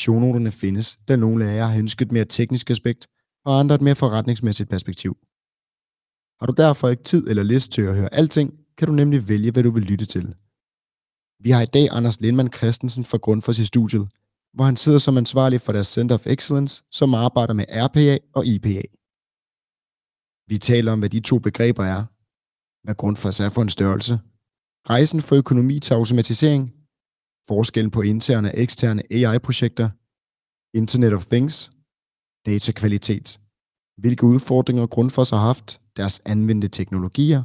Shownoterne findes, da nogle af jer har ønsket mere teknisk aspekt, og andre et mere forretningsmæssigt perspektiv. Har du derfor ikke tid eller lyst til at høre alting, kan du nemlig vælge, hvad du vil lytte til. Vi har i dag Anders Lindmann Christensen fra Grundfos i studiet, hvor han sidder som ansvarlig for deres Center of Excellence, som arbejder med RPA og IPA. Vi taler om, hvad de to begreber er, hvad Grundfos er for en størrelse, rejsen fra økonomi til automatisering, forskellen på interne og eksterne AI-projekter, Internet of Things, datakvalitet, hvilke udfordringer Grundfos har haft, deres anvendte teknologier,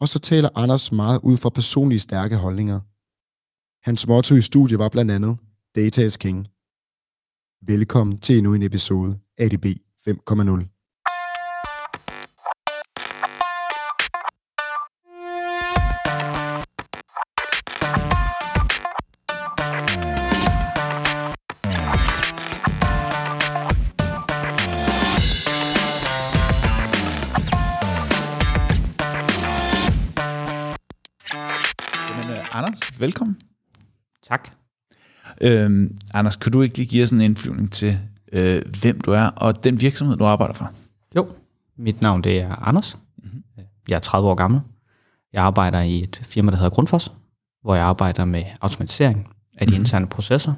og så taler Anders meget ud fra personlige stærke holdninger. Hans motto i studiet var blandt andet, Data is King. Velkommen til endnu en episode ADB 5.0. velkommen. Tak. Øhm, Anders, kan du ikke lige give os en indflyvning til, øh, hvem du er, og den virksomhed, du arbejder for? Jo, mit navn det er Anders. Mm-hmm. Jeg er 30 år gammel. Jeg arbejder i et firma, der hedder Grundfos, hvor jeg arbejder med automatisering af de mm-hmm. interne processer.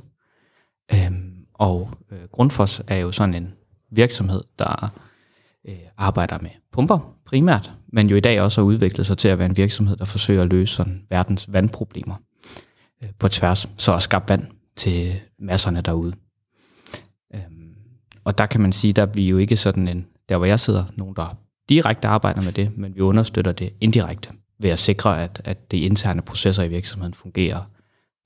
Øhm, og øh, Grundfos er jo sådan en virksomhed, der øh, arbejder med pumper primært, men jo i dag også har udviklet sig til at være en virksomhed, der forsøger at løse sådan verdens vandproblemer Øh, på tværs, så er skabt vand til masserne derude. Øhm, og der kan man sige, der er vi jo ikke sådan en, der hvor jeg sidder, nogen der direkte arbejder med det, men vi understøtter det indirekte ved at sikre, at, at de interne processer i virksomheden fungerer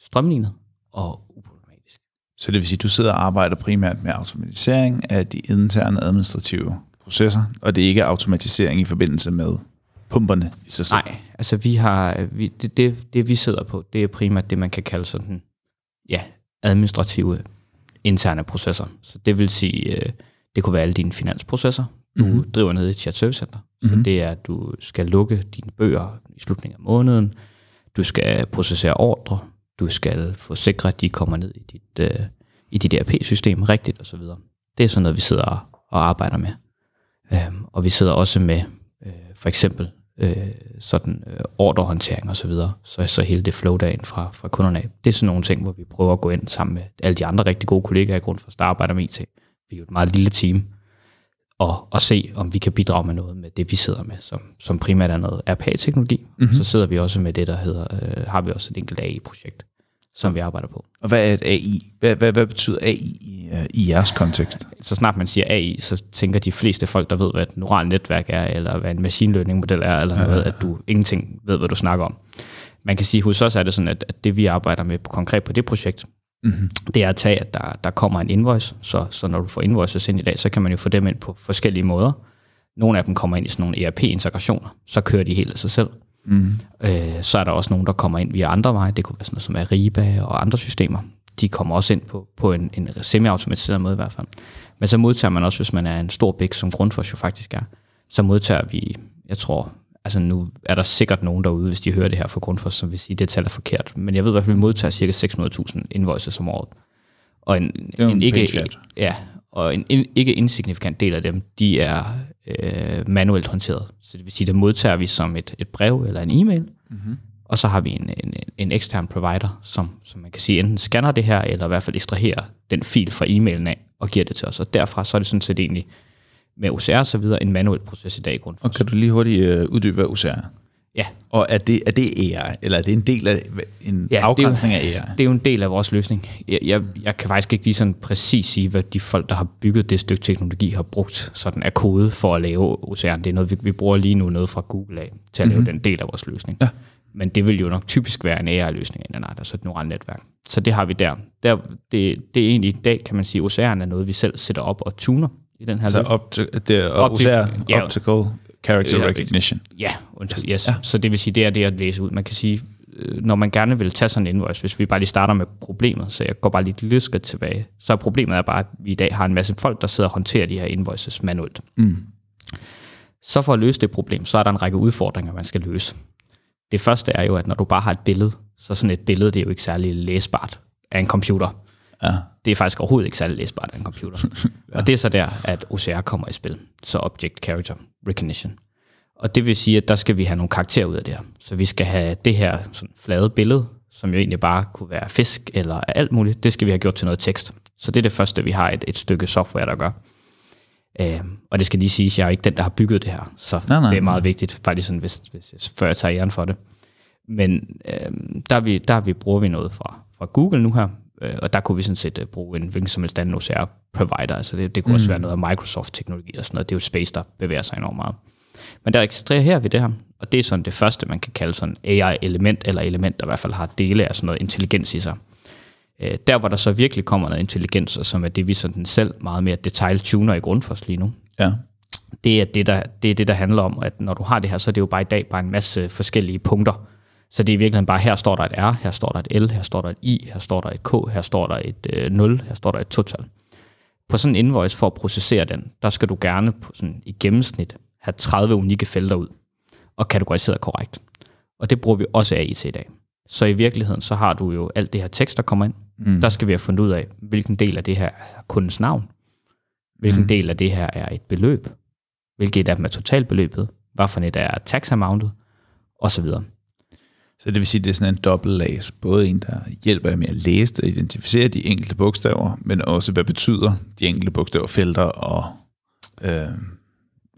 strømlignet og uproblematisk. Så det vil sige, at du sidder og arbejder primært med automatisering af de interne administrative processer, og det er ikke automatisering i forbindelse med pumperne i sig selv. Nej, altså vi har, vi, det, det, det vi sidder på, det er primært det, man kan kalde sådan, ja, administrative interne processer. Så det vil sige, øh, det kunne være alle dine finansprocesser. Du mm-hmm. driver ned i et chat service center. Så mm-hmm. det er, at du skal lukke dine bøger i slutningen af måneden. Du skal processere ordre. Du skal få sikret, at de kommer ned i dit, øh, i dit ERP-system rigtigt osv. Det er sådan noget, vi sidder og, og arbejder med. Øhm, og vi sidder også med øh, for eksempel øh, sådan øh, ordrehåndtering og så videre, så, så hele det flow dagen fra, fra kunderne af. Det er sådan nogle ting, hvor vi prøver at gå ind sammen med alle de andre rigtig gode kollegaer i Grundfos, der arbejder med IT. Vi er jo et meget lille team, og, og se, om vi kan bidrage med noget med det, vi sidder med, som, som primært er noget RPA-teknologi. Mm-hmm. Så sidder vi også med det, der hedder, øh, har vi også et enkelt AI-projekt, som vi arbejder på. Og hvad er et AI? Hvad, hvad, hvad betyder AI i, uh, i jeres kontekst? Så snart man siger AI, så tænker de fleste folk, der ved, hvad et neuralt netværk er, eller hvad en machine learning model er, eller noget, at du ingenting ved, hvad du snakker om. Man kan sige, hos os er det sådan, at, at det vi arbejder med konkret på det projekt, mm-hmm. det er at tage, at der, der kommer en invoice, så, så når du får invoices ind i dag, så kan man jo få dem ind på forskellige måder. Nogle af dem kommer ind i sådan nogle ERP-integrationer, så kører de helt af sig selv. Mm. Øh, så er der også nogen, der kommer ind via andre veje. Det kunne være sådan noget som Ariba og andre systemer. De kommer også ind på, på en, en semi-automatiseret måde i hvert fald. Men så modtager man også, hvis man er en stor big, som Grundfos jo faktisk er, så modtager vi, jeg tror, altså nu er der sikkert nogen derude, hvis de hører det her fra Grundfos, som vil sige, at det tal er forkert. Men jeg ved i hvert fald, at vi modtager cirka 600.000 invoices om året. Og en, en, en ikke, ja, og en, en ikke insignifikant del af dem, de er øh, manuelt håndteret. Så det vil sige, det modtager vi som et, et brev eller en e-mail, mm-hmm. og så har vi en, en, en ekstern provider, som, som man kan sige enten scanner det her, eller i hvert fald ekstraherer den fil fra e-mailen af, og giver det til os. Og derfra så er det sådan set egentlig med OCR og så videre en manuel proces i dag i grund. Og kan du lige hurtigt øh, uddybe, hvad OCR er? Ja. Og er det, er det AI, eller er det en del af en ja, afgrænsning det jo, af AI? Det er jo en del af vores løsning. Jeg, jeg, jeg kan faktisk ikke lige sådan præcis sige, hvad de folk, der har bygget det stykke teknologi, har brugt sådan af kode for at lave OCR. Det er noget, vi, vi bruger lige nu noget fra Google af til at mm-hmm. lave den del af vores løsning. Ja. Men det vil jo nok typisk være en AI-løsning af en art, altså et neuralt netværk. Så det har vi der. der det, det er egentlig i dag, kan man sige, OCR'en er noget, vi selv sætter op og tuner i den her Så løsning. op til, det er Opti- OCR, ja. Optical Character Ja, Recognition. Ja, undskyld, yes. Ja. Så det vil sige, det er det at læse ud. Man kan sige, øh, når man gerne vil tage sådan en invoice, hvis vi bare lige starter med problemet, så jeg går bare lige et lille skridt tilbage, så problemet er bare, at vi i dag har en masse folk, der sidder og håndterer de her invoices manuelt. Mm. Så for at løse det problem, så er der en række udfordringer, man skal løse. Det første er jo, at når du bare har et billede, så sådan et billede, det er jo ikke særlig læsbart af en computer. Ja. Det er faktisk overhovedet ikke særlig læsbart af en computer. ja. Og det er så der, at OCR kommer i spil. Så Object Character Recognition. Og det vil sige, at der skal vi have nogle karakterer ud af det her. Så vi skal have det her sådan flade billede, som jo egentlig bare kunne være fisk eller alt muligt, det skal vi have gjort til noget tekst. Så det er det første, vi har et, et stykke software, der gør. Øhm, og det skal lige siges, at jeg er ikke den, der har bygget det her, så Nej, nej. det er meget vigtigt, faktisk sådan, hvis, hvis, før jeg tager æren for det. Men øhm, der, er vi, der er vi, bruger vi noget fra, fra Google nu her, øh, og der kunne vi sådan set øh, bruge en hvilken som helst anden OCR-provider. Altså det, det kunne mm. også være noget af Microsoft-teknologi og sådan noget. Det er jo et space, der bevæger sig enormt meget. Men der ekstrerer her ved det her, og det er sådan det første, man kan kalde sådan AI-element, eller element, der i hvert fald har dele af sådan noget intelligens i sig. Øh, Der, hvor der så virkelig kommer noget intelligens, og som er det, vi sådan selv meget mere detail-tuner i Grundfos lige nu, Ja. det er det, der, det er det, der handler om, at når du har det her, så er det jo bare i dag bare en masse forskellige punkter. Så det er i virkeligheden bare, her står der et R, her står der et L, her står der et I, her står der et K, her står der et øh, 0, her står der et total. På sådan en invoice for at processere den, der skal du gerne på sådan, i gennemsnit have 30 unikke felter ud og kategoriseret korrekt. Og det bruger vi også AI til i dag. Så i virkeligheden, så har du jo alt det her tekst, der kommer ind. Mm. Der skal vi have fundet ud af, hvilken del af det her er kundens navn, hvilken mm. del af det her er et beløb, hvilket af dem er totalbeløbet, hvad for et er tax amountet, og så det vil sige, at det er sådan en dobbeltlags. Både en, der hjælper med at læse og identificere de enkelte bogstaver, men også hvad betyder de enkelte bogstaver, felter og, øh,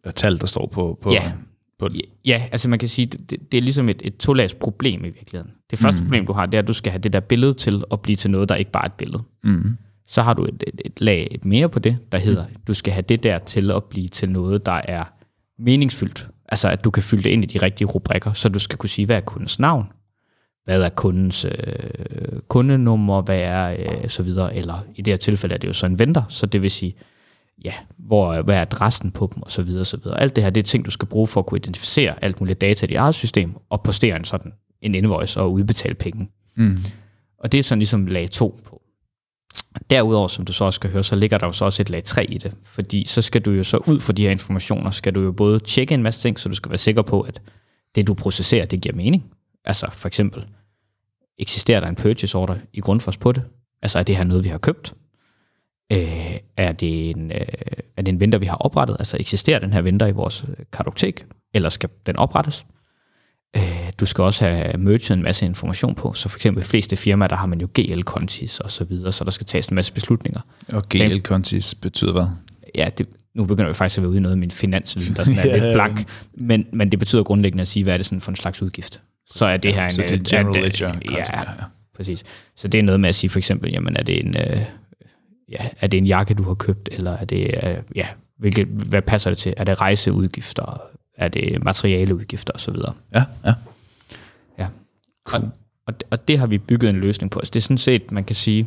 og tal, der står på, på, Ja. på den. Ja, altså man kan sige, det, det, er ligesom et, et to-lags problem i virkeligheden. Det første mm. problem, du har, det er, at du skal have det der billede til at blive til noget, der ikke bare er et billede. Mm. Så har du et, et, et lag et mere på det, der hedder, du skal have det der til at blive til noget, der er meningsfyldt. Altså at du kan fylde det ind i de rigtige rubrikker, så du skal kunne sige, hvad er kundens navn? Hvad er kundens øh, kundenummer? Hvad er øh, så videre? Eller i det her tilfælde er det jo så en venter, så det vil sige, ja, hvor, hvad er adressen på dem, og så videre, så videre. Alt det her, det er ting, du skal bruge for at kunne identificere alt muligt data i dit eget system, og postere en sådan en invoice og udbetale penge. Mm. Og det er sådan ligesom lag 2 på. Derudover, som du så også skal høre, så ligger der jo så også et lag 3 i det, fordi så skal du jo så ud for de her informationer, skal du jo både tjekke en masse ting, så du skal være sikker på, at det du processerer, det giver mening. Altså for eksempel, eksisterer der en purchase order i grundfos på det? Altså er det her noget, vi har købt? Øh, er, det en, øh, er det en venter, vi har oprettet? Altså eksisterer den her venter i vores øh, kartotek? Eller skal den oprettes? Øh, du skal også have merged en masse information på. Så for eksempel de fleste firmaer, der har man jo GL-kontis og så videre, så der skal tages en masse beslutninger. Og GL-kontis betyder hvad? Ja, det, nu begynder vi faktisk at være ude i noget af min finansviden, der sådan er Ja. lidt blank. Men, men det betyder grundlæggende at sige, hvad er det sådan for en slags udgift? Så er det her en... Så det er øh, general er ledger Ja, ja, ja. præcis. Så det er noget med at sige for eksempel, jamen er det en, øh, ja, er det en jakke, du har købt, eller er det, øh, ja, hvilket, hvad passer det til? Er det rejseudgifter? Er det materialeudgifter osv.? Ja, ja. Ja. Cool. Og, og, det- og det har vi bygget en løsning på. Altså det er sådan set, man kan sige,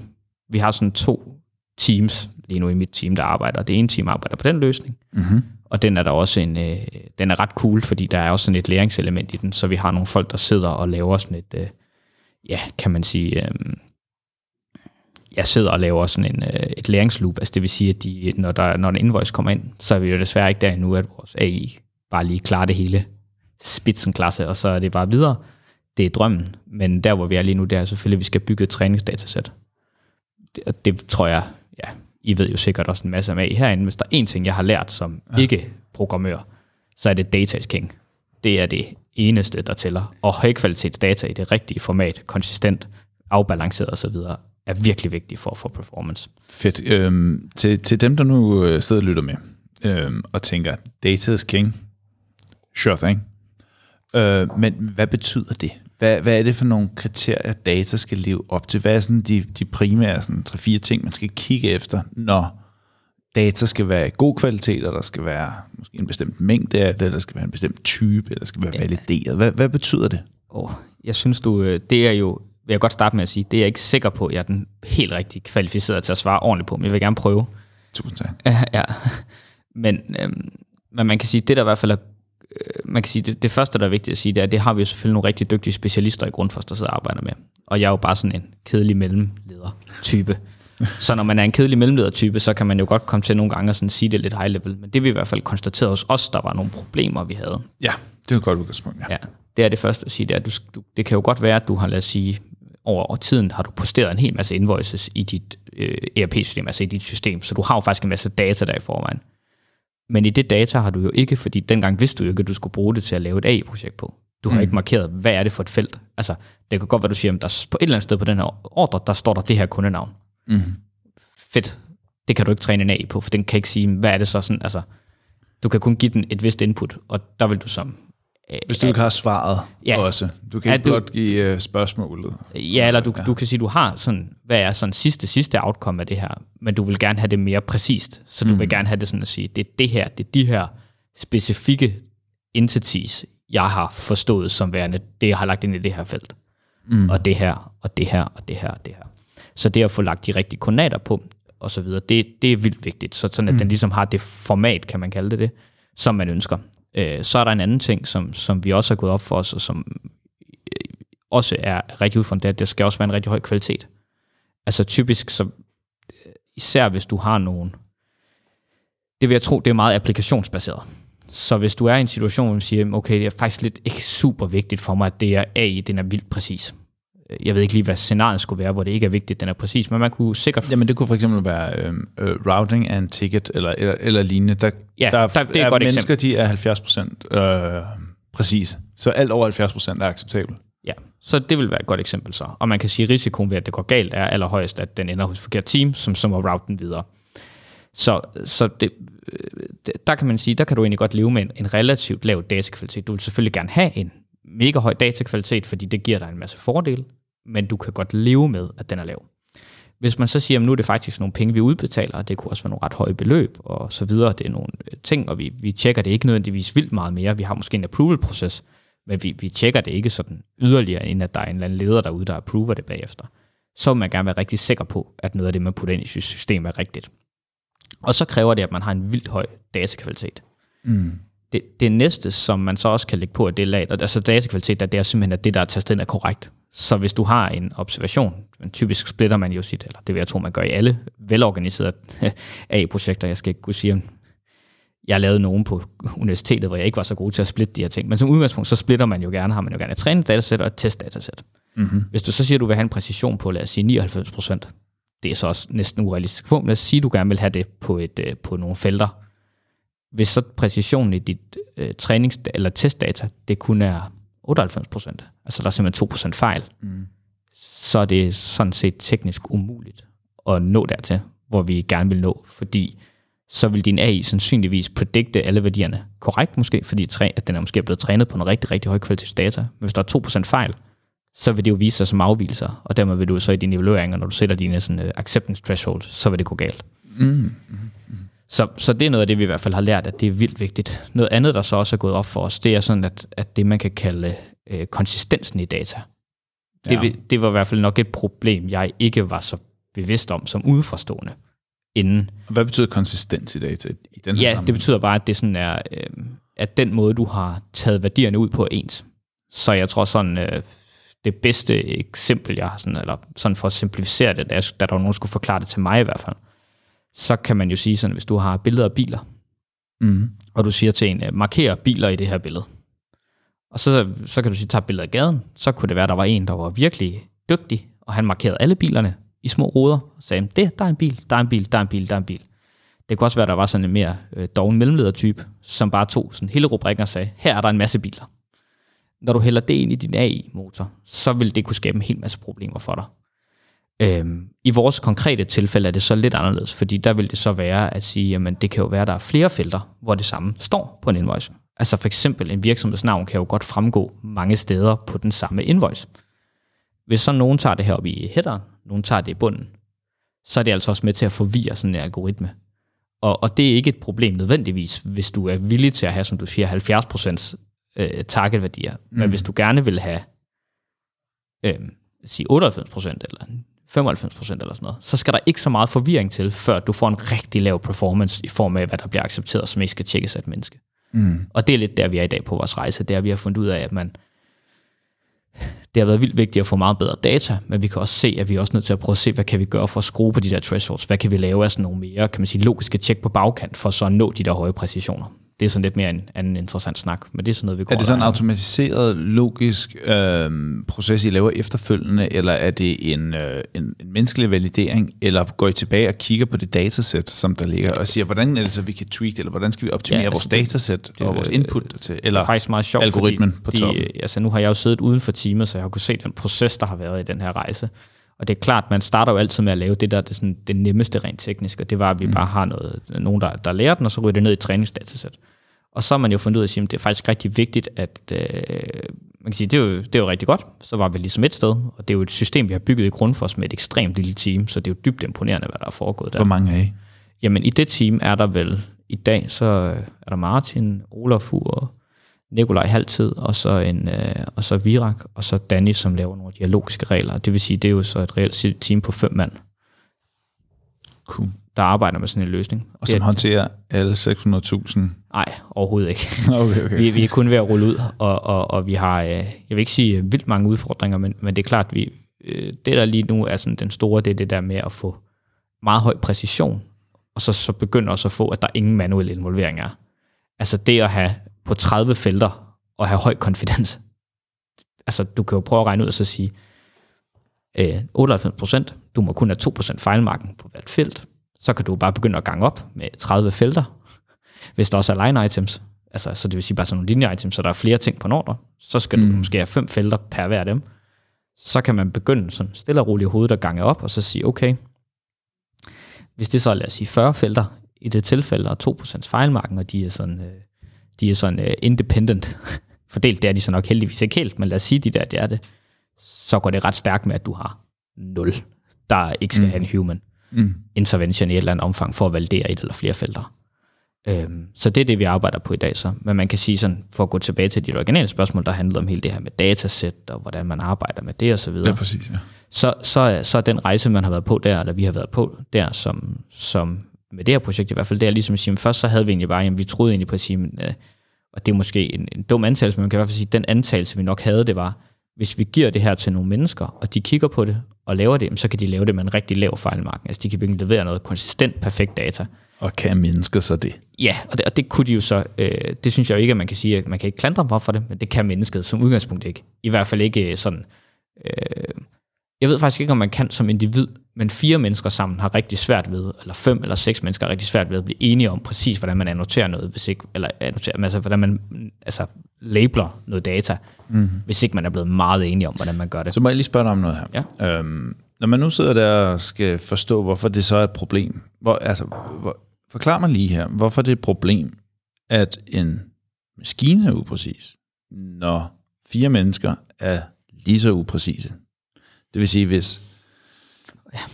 vi har sådan to teams lige nu i mit team, der arbejder. Det ene team arbejder på den løsning, Mm-hmm. og den er der også en, øh, den er ret cool, fordi der er også sådan et læringselement i den, så vi har nogle folk, der sidder og laver sådan et, øh, ja, kan man sige, øh, jeg sidder og laver sådan en, øh, et læringsloop, altså det vil sige, at de, når, der, når en invoice kommer ind, så er vi jo desværre ikke der endnu, at vores AI bare lige klarer det hele spidsenklasse, og så er det bare videre. Det er drømmen, men der hvor vi er lige nu, det er selvfølgelig, at vi skal bygge et træningsdatasæt. Det, og det tror jeg, ja, I ved jo sikkert også en masse om AI herinde. Hvis der er en ting, jeg har lært som ja. ikke-programmør, så er det data is king. Det er det eneste, der tæller. Og højkvalitetsdata i det rigtige format, konsistent, afbalanceret osv., er virkelig vigtigt for at få performance. Fedt. Øhm, til, til dem, der nu øh, sidder og lytter med, øhm, og tænker, data is king, sure thing. Øh, men hvad betyder det? Hvad, hvad er det for nogle kriterier, data skal leve op til? Hvad er sådan de, de primære sådan, 3-4 ting, man skal kigge efter, når data skal være i god kvalitet, og der skal være måske en bestemt mængde af det, der skal være en bestemt type, eller der skal være valideret. Hvad, hvad betyder det? Oh, jeg synes du, øh, det er jo vil jeg godt starte med at sige, det er jeg ikke sikker på, at jeg er den helt rigtig kvalificeret til at svare ordentligt på, men jeg vil gerne prøve. Tusind tak. Ja, ja. Men, øhm, men man kan sige, det der i hvert fald er, man kan sige, det, det første, der er vigtigt at sige, det er, at det har vi jo selvfølgelig nogle rigtig dygtige specialister i Grundfos, der sidder og arbejder med. Og jeg er jo bare sådan en kedelig mellemleder-type. så når man er en kedelig mellemleder-type, så kan man jo godt komme til nogle gange og sådan sige det lidt high level. Men det vi i hvert fald konstateret hos os, der var nogle problemer, vi havde. Ja, det er et godt udgangspunkt, ja. Ja, det er det første at sige, det er, at du, du, det kan jo godt være, at du har, lad os sige, over, over tiden har du posteret en hel masse invoices i dit øh, ERP-system, altså i dit system, så du har jo faktisk en masse data der i forvejen. Men i det data har du jo ikke, fordi dengang vidste du jo ikke, at du skulle bruge det til at lave et AI-projekt på. Du har mm. ikke markeret, hvad er det for et felt. Altså, det kan godt være, du siger, at der er på et eller andet sted på den her ordre, der står der det her kundenavn. Mm. Fedt. Det kan du ikke træne en AI på, for den kan ikke sige, hvad er det så sådan, altså, du kan kun give den et vist input, og der vil du som Hvis du ikke har svaret Ja. også. Du kan ikke du- blot give uh, spørgsmålet. Ja, eller du, ja. du kan sige, du har sådan, hvad er sådan sidste, sidste outcome af det her, men du vil gerne have det mere præcist. Så du mm. vil gerne have det sådan at sige, det er det her, det er de her specifikke entities, jeg har forstået som værende, det jeg har lagt ind i det her felt. Mm. Og det her, og det her, og det her, og det her. Så det at få lagt de rigtige koordinater på, og så videre, det, det er vildt vigtigt. Så sådan at mm. den ligesom har det format, kan man kalde det det, som man ønsker. Øh, så er der en anden ting, som, som vi også har gået op for os, og som øh, også er rigtig udfordrende, at det skal også være en rigtig høj kvalitet. Altså typisk, så, øh, især hvis du har nogen, det vil jeg tro, det er meget applikationsbaseret. Så hvis du er i en situation, hvor du siger, okay, det er faktisk lidt ikke super vigtigt for mig, at det er AI, den er vildt præcis. Jeg ved ikke lige, hvad scenariet skulle være, hvor det ikke er vigtigt, den er præcis, men man kunne sikkert... Jamen det kunne for eksempel være øhm, øh, routing af en ticket, eller, eller, eller lignende. Der, Ja, der, der- det er er godt mennesker, de er 70 procent øh, præcis. Så alt over 70 procent er acceptabelt. Ja, så det vil være et godt eksempel så. Og man kan sige, at risikoen ved, at det går galt, er allerhøjest, at den ender hos forkert team, som så må route den videre. Så, så det, øh, det- der kan man sige, der kan du egentlig godt leve med en, en relativt lav datakvalitet. Du vil selvfølgelig gerne have en mega høj datakvalitet, fordi det giver dig en masse fordele, men du kan godt leve med, at den er lav. Hvis man så siger, at nu er det faktisk nogle penge, vi udbetaler, og det kunne også være nogle ret høje beløb, og så videre, det er nogle øh, ting, og vi, vi tjekker det ikke nødvendigvis vildt meget mere. Vi har måske en approval-proces, men vi, vi tjekker det ikke sådan yderligere, end at der er en eller anden leder derude, der approver det bagefter. Så vil man gerne være rigtig sikker på, at noget af det, man putter ind i systemet, er rigtigt. Og så kræver det, at man har en vildt høj datakvalitet. Mm. Det, det næste, som man så også kan lægge på, at det er lag, altså datakvalitet, der, det er simpelthen, at det, der er tastet ind, er korrekt. Så hvis du har en observation, men typisk splitter man jo sit, eller det vil jeg tro, man gør i alle velorganiserede AI-projekter, jeg skal ikke kunne sige, om jeg lavede nogen på universitetet, hvor jeg ikke var så god til at splitte de her ting, men som udgangspunkt, så splitter man jo gerne, har man jo gerne et træningsdatasæt og et testdatasæt. Mm-hmm. Hvis du så siger, at du vil have en præcision på, lad os sige 99 procent, det er så også næsten urealistisk lad os sige, at du gerne vil have det på, et, øh, på nogle felter. Hvis så præcisionen i dit øh, trænings- eller testdata, det kun er 98 procent, altså der er simpelthen 2 procent fejl, Mm. så er det sådan set teknisk umuligt at nå dertil, hvor vi gerne vil nå, fordi så vil din AI sandsynligvis predikte alle værdierne korrekt måske, fordi træ, at den er måske blevet trænet på noget rigtig, rigtig høj kvalitets data. Men hvis der er 2% fejl, så vil det jo vise sig som afvielser, og dermed vil du så i dine evalueringer, når du sætter dine sådan, uh, acceptance threshold, så vil det gå galt. Mm. Så, så det er noget af det, vi i hvert fald har lært, at det er vildt vigtigt. Noget andet, der så også er gået op for os, det er sådan, at, at det, man kan kalde øh, konsistensen i data. Det, Ja. det var i hvert fald nok et problem, jeg ikke var så bevidst om som udefrastående inden. Hvad betyder konsistens i data i den her Ja, sammenhæng? det betyder bare, at det sådan er, øh, at den måde, du har taget værdierne ud på, er ens. Så jeg tror sådan, øh, det bedste eksempel, jeg har sådan, eller sådan for at simplificere det, da, jeg, da der var nogen, der skulle forklare det til mig i hvert fald, så kan man jo sige sådan, hvis du har billeder af biler, Mm. og du siger til en, øh, marker biler i det her billede. Og så, så kan du sige, tag billeder af gaden. Så kunne det være, der var en, der var virkelig dygtig, og han markerede alle bilerne i små ruder, og sagde, det, der er en bil, der er en bil, der er en bil, der er en bil. Det kunne også være, der var sådan en mere øh, doven mellemledertype, som bare tog sådan hele rubrikken og sagde, her er der en masse biler. Når du hælder det ind i din AI-motor, så vil det kunne skabe en hel masse problemer for dig. Øhm, I vores konkrete tilfælde er det så lidt anderledes, fordi der vil det så være at sige, jamen det kan jo være, at der er flere felter, hvor det samme står på en invoice. Altså for eksempel en virksomhedsnavn kan jo godt fremgå mange steder på den samme invoice. Hvis så nogen tager det her op i headeren, nogen tager det i bunden, så er det altså også med til at forvirre sådan en algoritme. Og, og det er ikke et problem nødvendigvis, hvis du er villig til at have, som du siger, 70% øh, targetværdier. Mm. Men hvis du gerne vil have øh, sige 98 procent, eller 95 procent eller sådan noget, så skal der ikke så meget forvirring til, før du får en rigtig lav performance i form af, hvad der bliver accepteret, som ikke skal tjekkes af et menneske. Mm. Og det er lidt der, vi er i dag på vores rejse, der vi har fundet ud af, at man, det har været vildt vigtigt at få meget bedre data, men vi kan også se, at vi er også nødt til at prøve at se, hvad kan vi gøre for at skrue på de der thresholds? Hvad kan vi lave af sådan nogle mere, kan man sige, logiske tjek på bagkant, for så at nå de der høje præcisioner? Det er sådan lidt mere en, en interessant snak, men det er sådan noget, vi går Er det sådan en automatiseret, logisk øh, proces, I laver efterfølgende, eller er det en, øh, en, en menneskelig validering, eller går I tilbage og kigger på det datasæt, som der ligger, og siger, hvordan er det så, vi kan tweak det, eller hvordan skal vi optimere Ja, altså vores det- datasæt det- og vores input til, det eller er faktisk meget sjovt, algoritmen på de, toppen? altså nu har jeg jo siddet uden for teamet, så jeg har kunnet se den proces, der har været i den her rejse. Og det er klart, man starter jo altid med at lave det, der er det, sådan, det nemmeste rent teknisk, og det var, at vi mm. bare har noget, nogen, der, der lærer den, og så ryger det ned i træningsdatasæt. Og så har man jo fundet ud af at sige, at det er faktisk rigtig vigtigt, at øh, man kan sige, det er, jo, det er jo rigtig godt. Så var vi ligesom et sted, og det er jo et system, vi har bygget i Grundfos med et ekstremt lille team, så det er jo dybt imponerende, hvad der er foregået der. Hvor mange er I? Jamen i det team er der vel, i dag så er der Martin, Olaf og Nikolaj halvtid, og så, en, øh, og så Virak, og så Danny, som laver nogle dialogiske regler. Det vil sige, det er jo så et reelt team på fem mand, Cool. der arbejder med sådan en løsning. Og som er- håndterer alle 600.000? Nej, overhovedet ikke. Okay, okay. Vi, vi er kun ved at rulle ud, og, og, og vi har, øh, jeg vil ikke sige øh, vildt mange udfordringer, men, men det er klart, vi, øh, det der lige nu er sådan den store, det er det der med at få meget høj præcision, og så, så begynder også at få, at der ingen manuel involvering er. Altså det at have på 30 felter, og have høj konfidens. Altså du kan jo prøve at regne ud og så sige, øh, 98 procent, du må kun have 2 procent fejlmarken på hvert felt, så kan du bare begynde at gange op med 30 felter, hvis der også er line items, altså, så det vil sige bare sådan nogle linje items, så der er flere ting på en ordre, så skal mm. du måske have fem felter per hver af dem. Så kan man begynde sådan stille og roligt i hovedet og gange op, og så sige, okay, hvis det så er, lad os sige, 40 felter i det tilfælde, og 2% fejlmarken, og de er sådan, øh, de er sådan uh, independent fordelt, det er de så nok heldigvis ikke helt, men lad os sige, de der, det er det, så går det ret stærkt med, at du har 0, der ikke skal mm. have en human Mm. intervention i et eller andet omfang for at validere et eller flere felter. Øhm, så det er det, vi arbejder på i dag så. Men man kan sige sådan, for at gå tilbage til dit originale spørgsmål, der handlede om hele det her med datasæt, og hvordan man arbejder med det og så videre Ja, præcis. Ja. så, så, så er den rejse, man har været på der, eller vi har været på der, som, som med det her projekt i hvert fald, det er ligesom at sige, men først så havde vi egentlig bare, jamen vi troede egentlig på at sige, men, øh, og det er måske en, en dum antagelse, men man kan i hvert fald sige, at den antagelse, vi nok havde, det var, hvis vi giver det her til nogle mennesker, og de kigger på det og laver det, så kan de lave det med en rigtig lav fejlmarken. Altså de kan virkelig levere noget konsistent, perfekt data. Og kan mennesker så det? Ja, og det, og det kunne de jo så, øh, det synes jeg jo ikke, at man kan sige, at man kan ikke klandre dem for det, men det kan mennesket som udgangspunkt ikke. I hvert fald ikke øh, sådan, øh, jeg ved faktisk ikke, om man kan som individ, men fire mennesker sammen har rigtig svært ved, eller fem eller seks mennesker har rigtig svært ved at blive enige om præcis, hvordan man annoterer noget, hvis ikke, eller annoterer, altså, hvordan man altså, labeler noget data, mm. hvis ikke man er blevet meget enige om, hvordan man gør det. Så må jeg lige spørge dig om noget her. Ja. Øhm, når man nu sidder der og skal forstå, hvorfor det så er et problem, hvor, altså, hvor, forklar mig lige her, hvorfor det er et problem, at en maskine er upræcis, når fire mennesker er lige så upræcise. Det vil sige, hvis...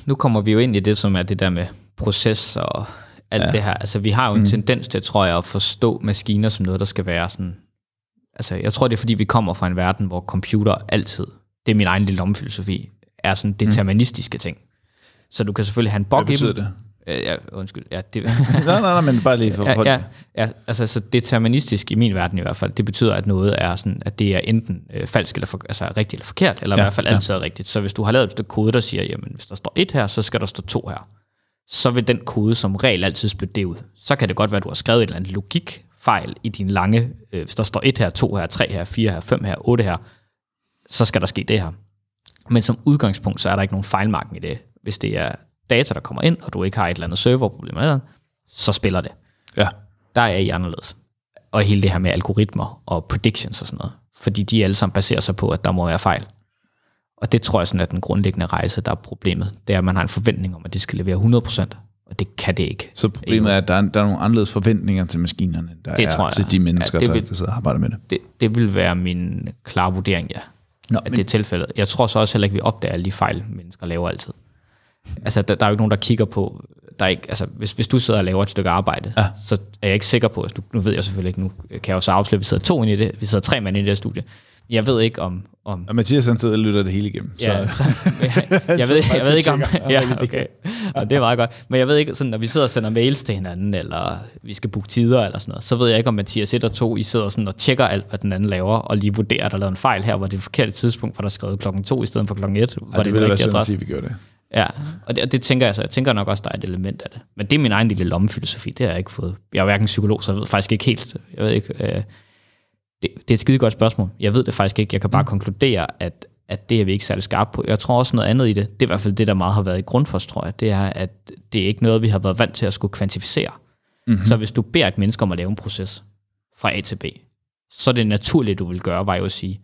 nu kommer vi jo ind i det, som er det der med proces og alt ja. det her. Altså, vi har jo en mm. tendens til, tror jeg, at forstå maskiner som noget, der skal være sådan... Altså, jeg tror, det er, fordi vi kommer fra en verden, hvor computer altid, det er min egen lille lommefilosofi, er sådan deterministiske ting. Så du kan selvfølgelig have en Hvad i dem. det? Øh, ja, undskyld. Ja, det, nej, nej, nej, men bare lige for... ja, ja, ja, altså så deterministisk i min verden i hvert fald, det betyder, at noget er sådan, at det er enten øh, falsk eller for, altså rigtigt eller forkert, eller ja, i hvert fald ja. altid er rigtigt. Så hvis du har lavet et stykke kode, der siger, jamen hvis der står et her, så skal der stå to her, så vil den kode som regel altid spytte det ud. Så kan det godt være, at du har skrevet et eller andet logikfejl i din lange, øh, hvis der står et her, to her, tre her, fire her, fem her, otte her, så skal der ske det her. Men som udgangspunkt, så er der ikke nogen fejlmarken i det. Hvis det er data, der kommer ind, og du ikke har et eller andet serverproblem, eller andet, så spiller det. Ja. Der er I anderledes. Og hele det her med algoritmer og predictions og sådan noget. Fordi de alle sammen baserer sig på, at der må være fejl. Og det tror jeg sådan er den grundlæggende rejse, der er problemet. Det er, at man har en forventning om, at det skal levere 100%, og det kan det ikke. Så problemet er, at der er, der er nogle anderledes forventninger til maskinerne, der Det er tror jeg. til de mennesker, Ja, det der, vil- der sidder og arbejder med det. Det, det vil være min klare vurdering, ja. Nå, at det er tilfældet. Jeg tror så også heller ikke, vi opdager alle de fejl, mennesker laver altid. Altså, der, der er jo ikke nogen, der kigger på, der er ikke, altså, hvis, hvis du sidder og laver et stykke arbejde, Ja. så er jeg ikke sikker på, at nu, nu ved jeg selvfølgelig ikke, nu kan jeg jo så afsløre, at vi sidder to inde i det, vi sidder tre mand i det her studie, Jeg ved ikke om... om Og Mathias han sidder og lytter det hele igennem. Ja, så. så, jeg, jeg, ved, jeg ved ikke om... Ja, okay. Og det er meget godt. Men jeg ved ikke, sådan, når vi sidder og sender mails til hinanden, eller vi skal booke tider eller sådan noget, så ved jeg ikke, om Mathias 1 og 2, I sidder sådan og tjekker alt, hvad den anden laver, og lige vurderer, at der er lavet en fejl her, hvor det er det forkerte tidspunkt, hvor der er skrevet klokken 2 i stedet for klokken 1. Hvor Ej, det ville den være synd at sige, vi gjorde det. Ja, og det, og det tænker jeg så. Jeg tænker nok også, der er et element af det. Men det er min egen lille lommefilosofi. Det har jeg ikke fået. Jeg er hverken psykolog, så jeg ved faktisk ikke helt. Jeg ved ikke. Øh, det, det er et skide godt spørgsmål. Jeg ved det faktisk ikke. Jeg kan bare mm. konkludere, at, at det er vi ikke særlig skarpe på. Jeg tror også noget andet i det. Det er i hvert fald det, der meget har været i grundfors, tror jeg. Det er, at det er ikke noget, vi har været vant til at skulle kvantificere. Mm-hmm. Så hvis du beder et menneske om at lave en proces fra A til B, så er det naturligt, du vil gøre, var jo at sige,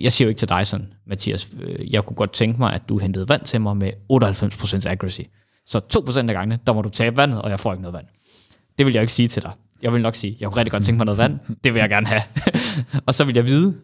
jeg siger jo ikke til dig sådan, Mathias, øh, jeg kunne godt tænke mig, at du hentede vand til mig med 98% accuracy. Så 2% af gangene, der må du tabe vandet, og jeg får ikke noget vand. Det vil jeg ikke sige til dig. Jeg vil nok sige, jeg kunne rigtig godt tænke mig noget vand. Det vil jeg gerne have. og så vil jeg vide,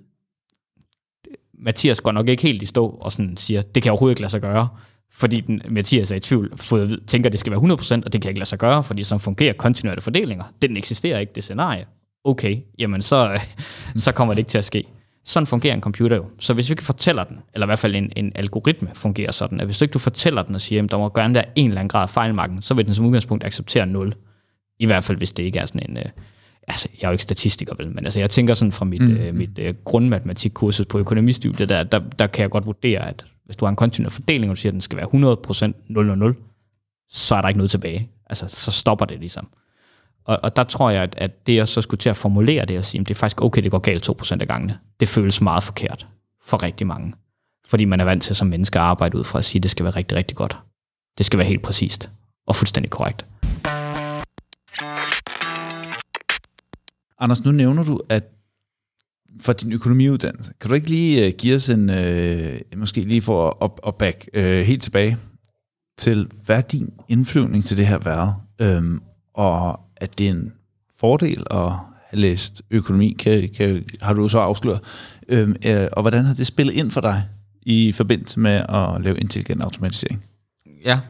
Mathias går nok ikke helt i stå og sådan siger, det kan jeg overhovedet ikke lade sig gøre. Fordi den, Mathias er i tvivl, for tænker, at det skal være 100%, og det kan jeg ikke lade sig gøre, fordi som fungerer kontinuerlige fordelinger, den eksisterer ikke, det scenarie. Okay, jamen så, så kommer det ikke til at ske. Sådan fungerer en computer jo. Så hvis vi ikke fortæller den, eller i hvert fald en, en algoritme fungerer sådan, at hvis du ikke du fortæller den og siger, at der må gerne være en eller anden grad af fejlmarken, så vil den som udgangspunkt acceptere 0. I hvert fald, hvis det ikke er sådan en... Øh, altså, jeg er jo ikke statistiker, vel, men altså, jeg tænker sådan fra mit, mm. øh, mit øh, grundmatematikkursus på økonomistudiet, der, der, der kan jeg godt vurdere, at hvis du har en kontinuerlig fordeling, og du siger, at den skal være 100% 0, 0, 0, så er der ikke noget tilbage. Altså, så stopper det ligesom. Og, og der tror jeg, at, at det jeg så skulle til at formulere det og sige, at det er faktisk okay, det går galt 2% af gangene. Det føles meget forkert for rigtig mange. Fordi man er vant til som menneske at arbejde ud fra at sige, at det skal være rigtig, rigtig godt. Det skal være helt præcist og fuldstændig korrekt. Anders, nu nævner du, at for din økonomiuddannelse, kan du ikke lige øh, give os en, uh, måske lige for at op, op back øh, helt tilbage til, hvad er din indflyvning til det her været? Um, og at det er en fordel at have læst økonomi, kan, kan, har du så afsløret. Um, uh, og hvordan har det spillet ind for dig i forbindelse med at lave intelligent automatisering? Ja,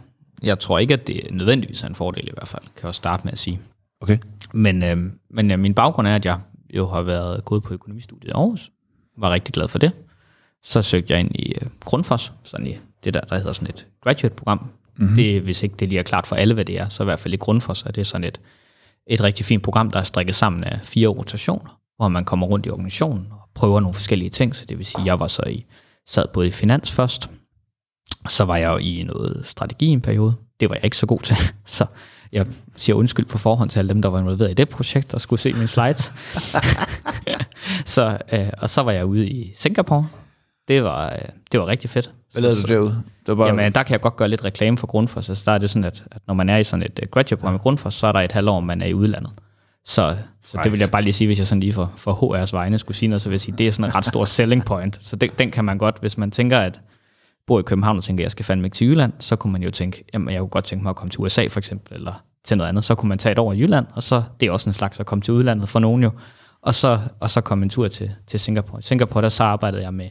jeg tror ikke, at det nødvendigvis er en fordel i hvert fald, kan jeg også starte med at sige. Okay. Men, øh, men øh, min baggrund er, at jeg jo har været gået på økonomistudiet i Aarhus. Var rigtig glad for det. Så søgte jeg ind i øh, Grundfos, sådan i det der, der hedder sådan et graduate-program. Mm-hmm. Det, hvis ikke det lige er klart for alle, hvad det er, så i hvert fald i Grundfos er det sådan et, et rigtig fint program, der er strikket sammen af fire rotationer, hvor man kommer rundt i organisationen og prøver nogle forskellige ting. Så det vil sige, at jeg var så i, sad både i finans først, så var jeg jo i noget strategi en periode. Det var jeg ikke så god til, så jeg siger undskyld på forhånd til alle dem, der var involveret i det projekt, og skulle se mine slides. så, øh, og så var jeg ude i Singapore. Det var, øh, det var rigtig fedt. Hvad lavede så, du derude? Det var bare... Jamen, der kan jeg godt gøre lidt reklame for Grundfos. Altså, der er det sådan, at, at når man er i sådan et uh, graduate-program i Grundfos, så er der et halvår, man er i udlandet. Så, så det vil jeg bare lige sige, hvis jeg sådan lige for, for HR's vegne skulle sige noget, så vil jeg sige, det er sådan en ret stor selling point. Så den, den kan man godt, hvis man tænker, at bor i København og tænker, at jeg skal fandme ikke til Jylland, så kunne man jo tænke, jamen jeg kunne godt tænke mig at komme til USA for eksempel, eller til noget andet. Så kunne man tage et over i Jylland, og så det er også en slags at komme til udlandet for nogen jo. Og så, og så komme en tur til, til Singapore. I Singapore, der så arbejdede jeg med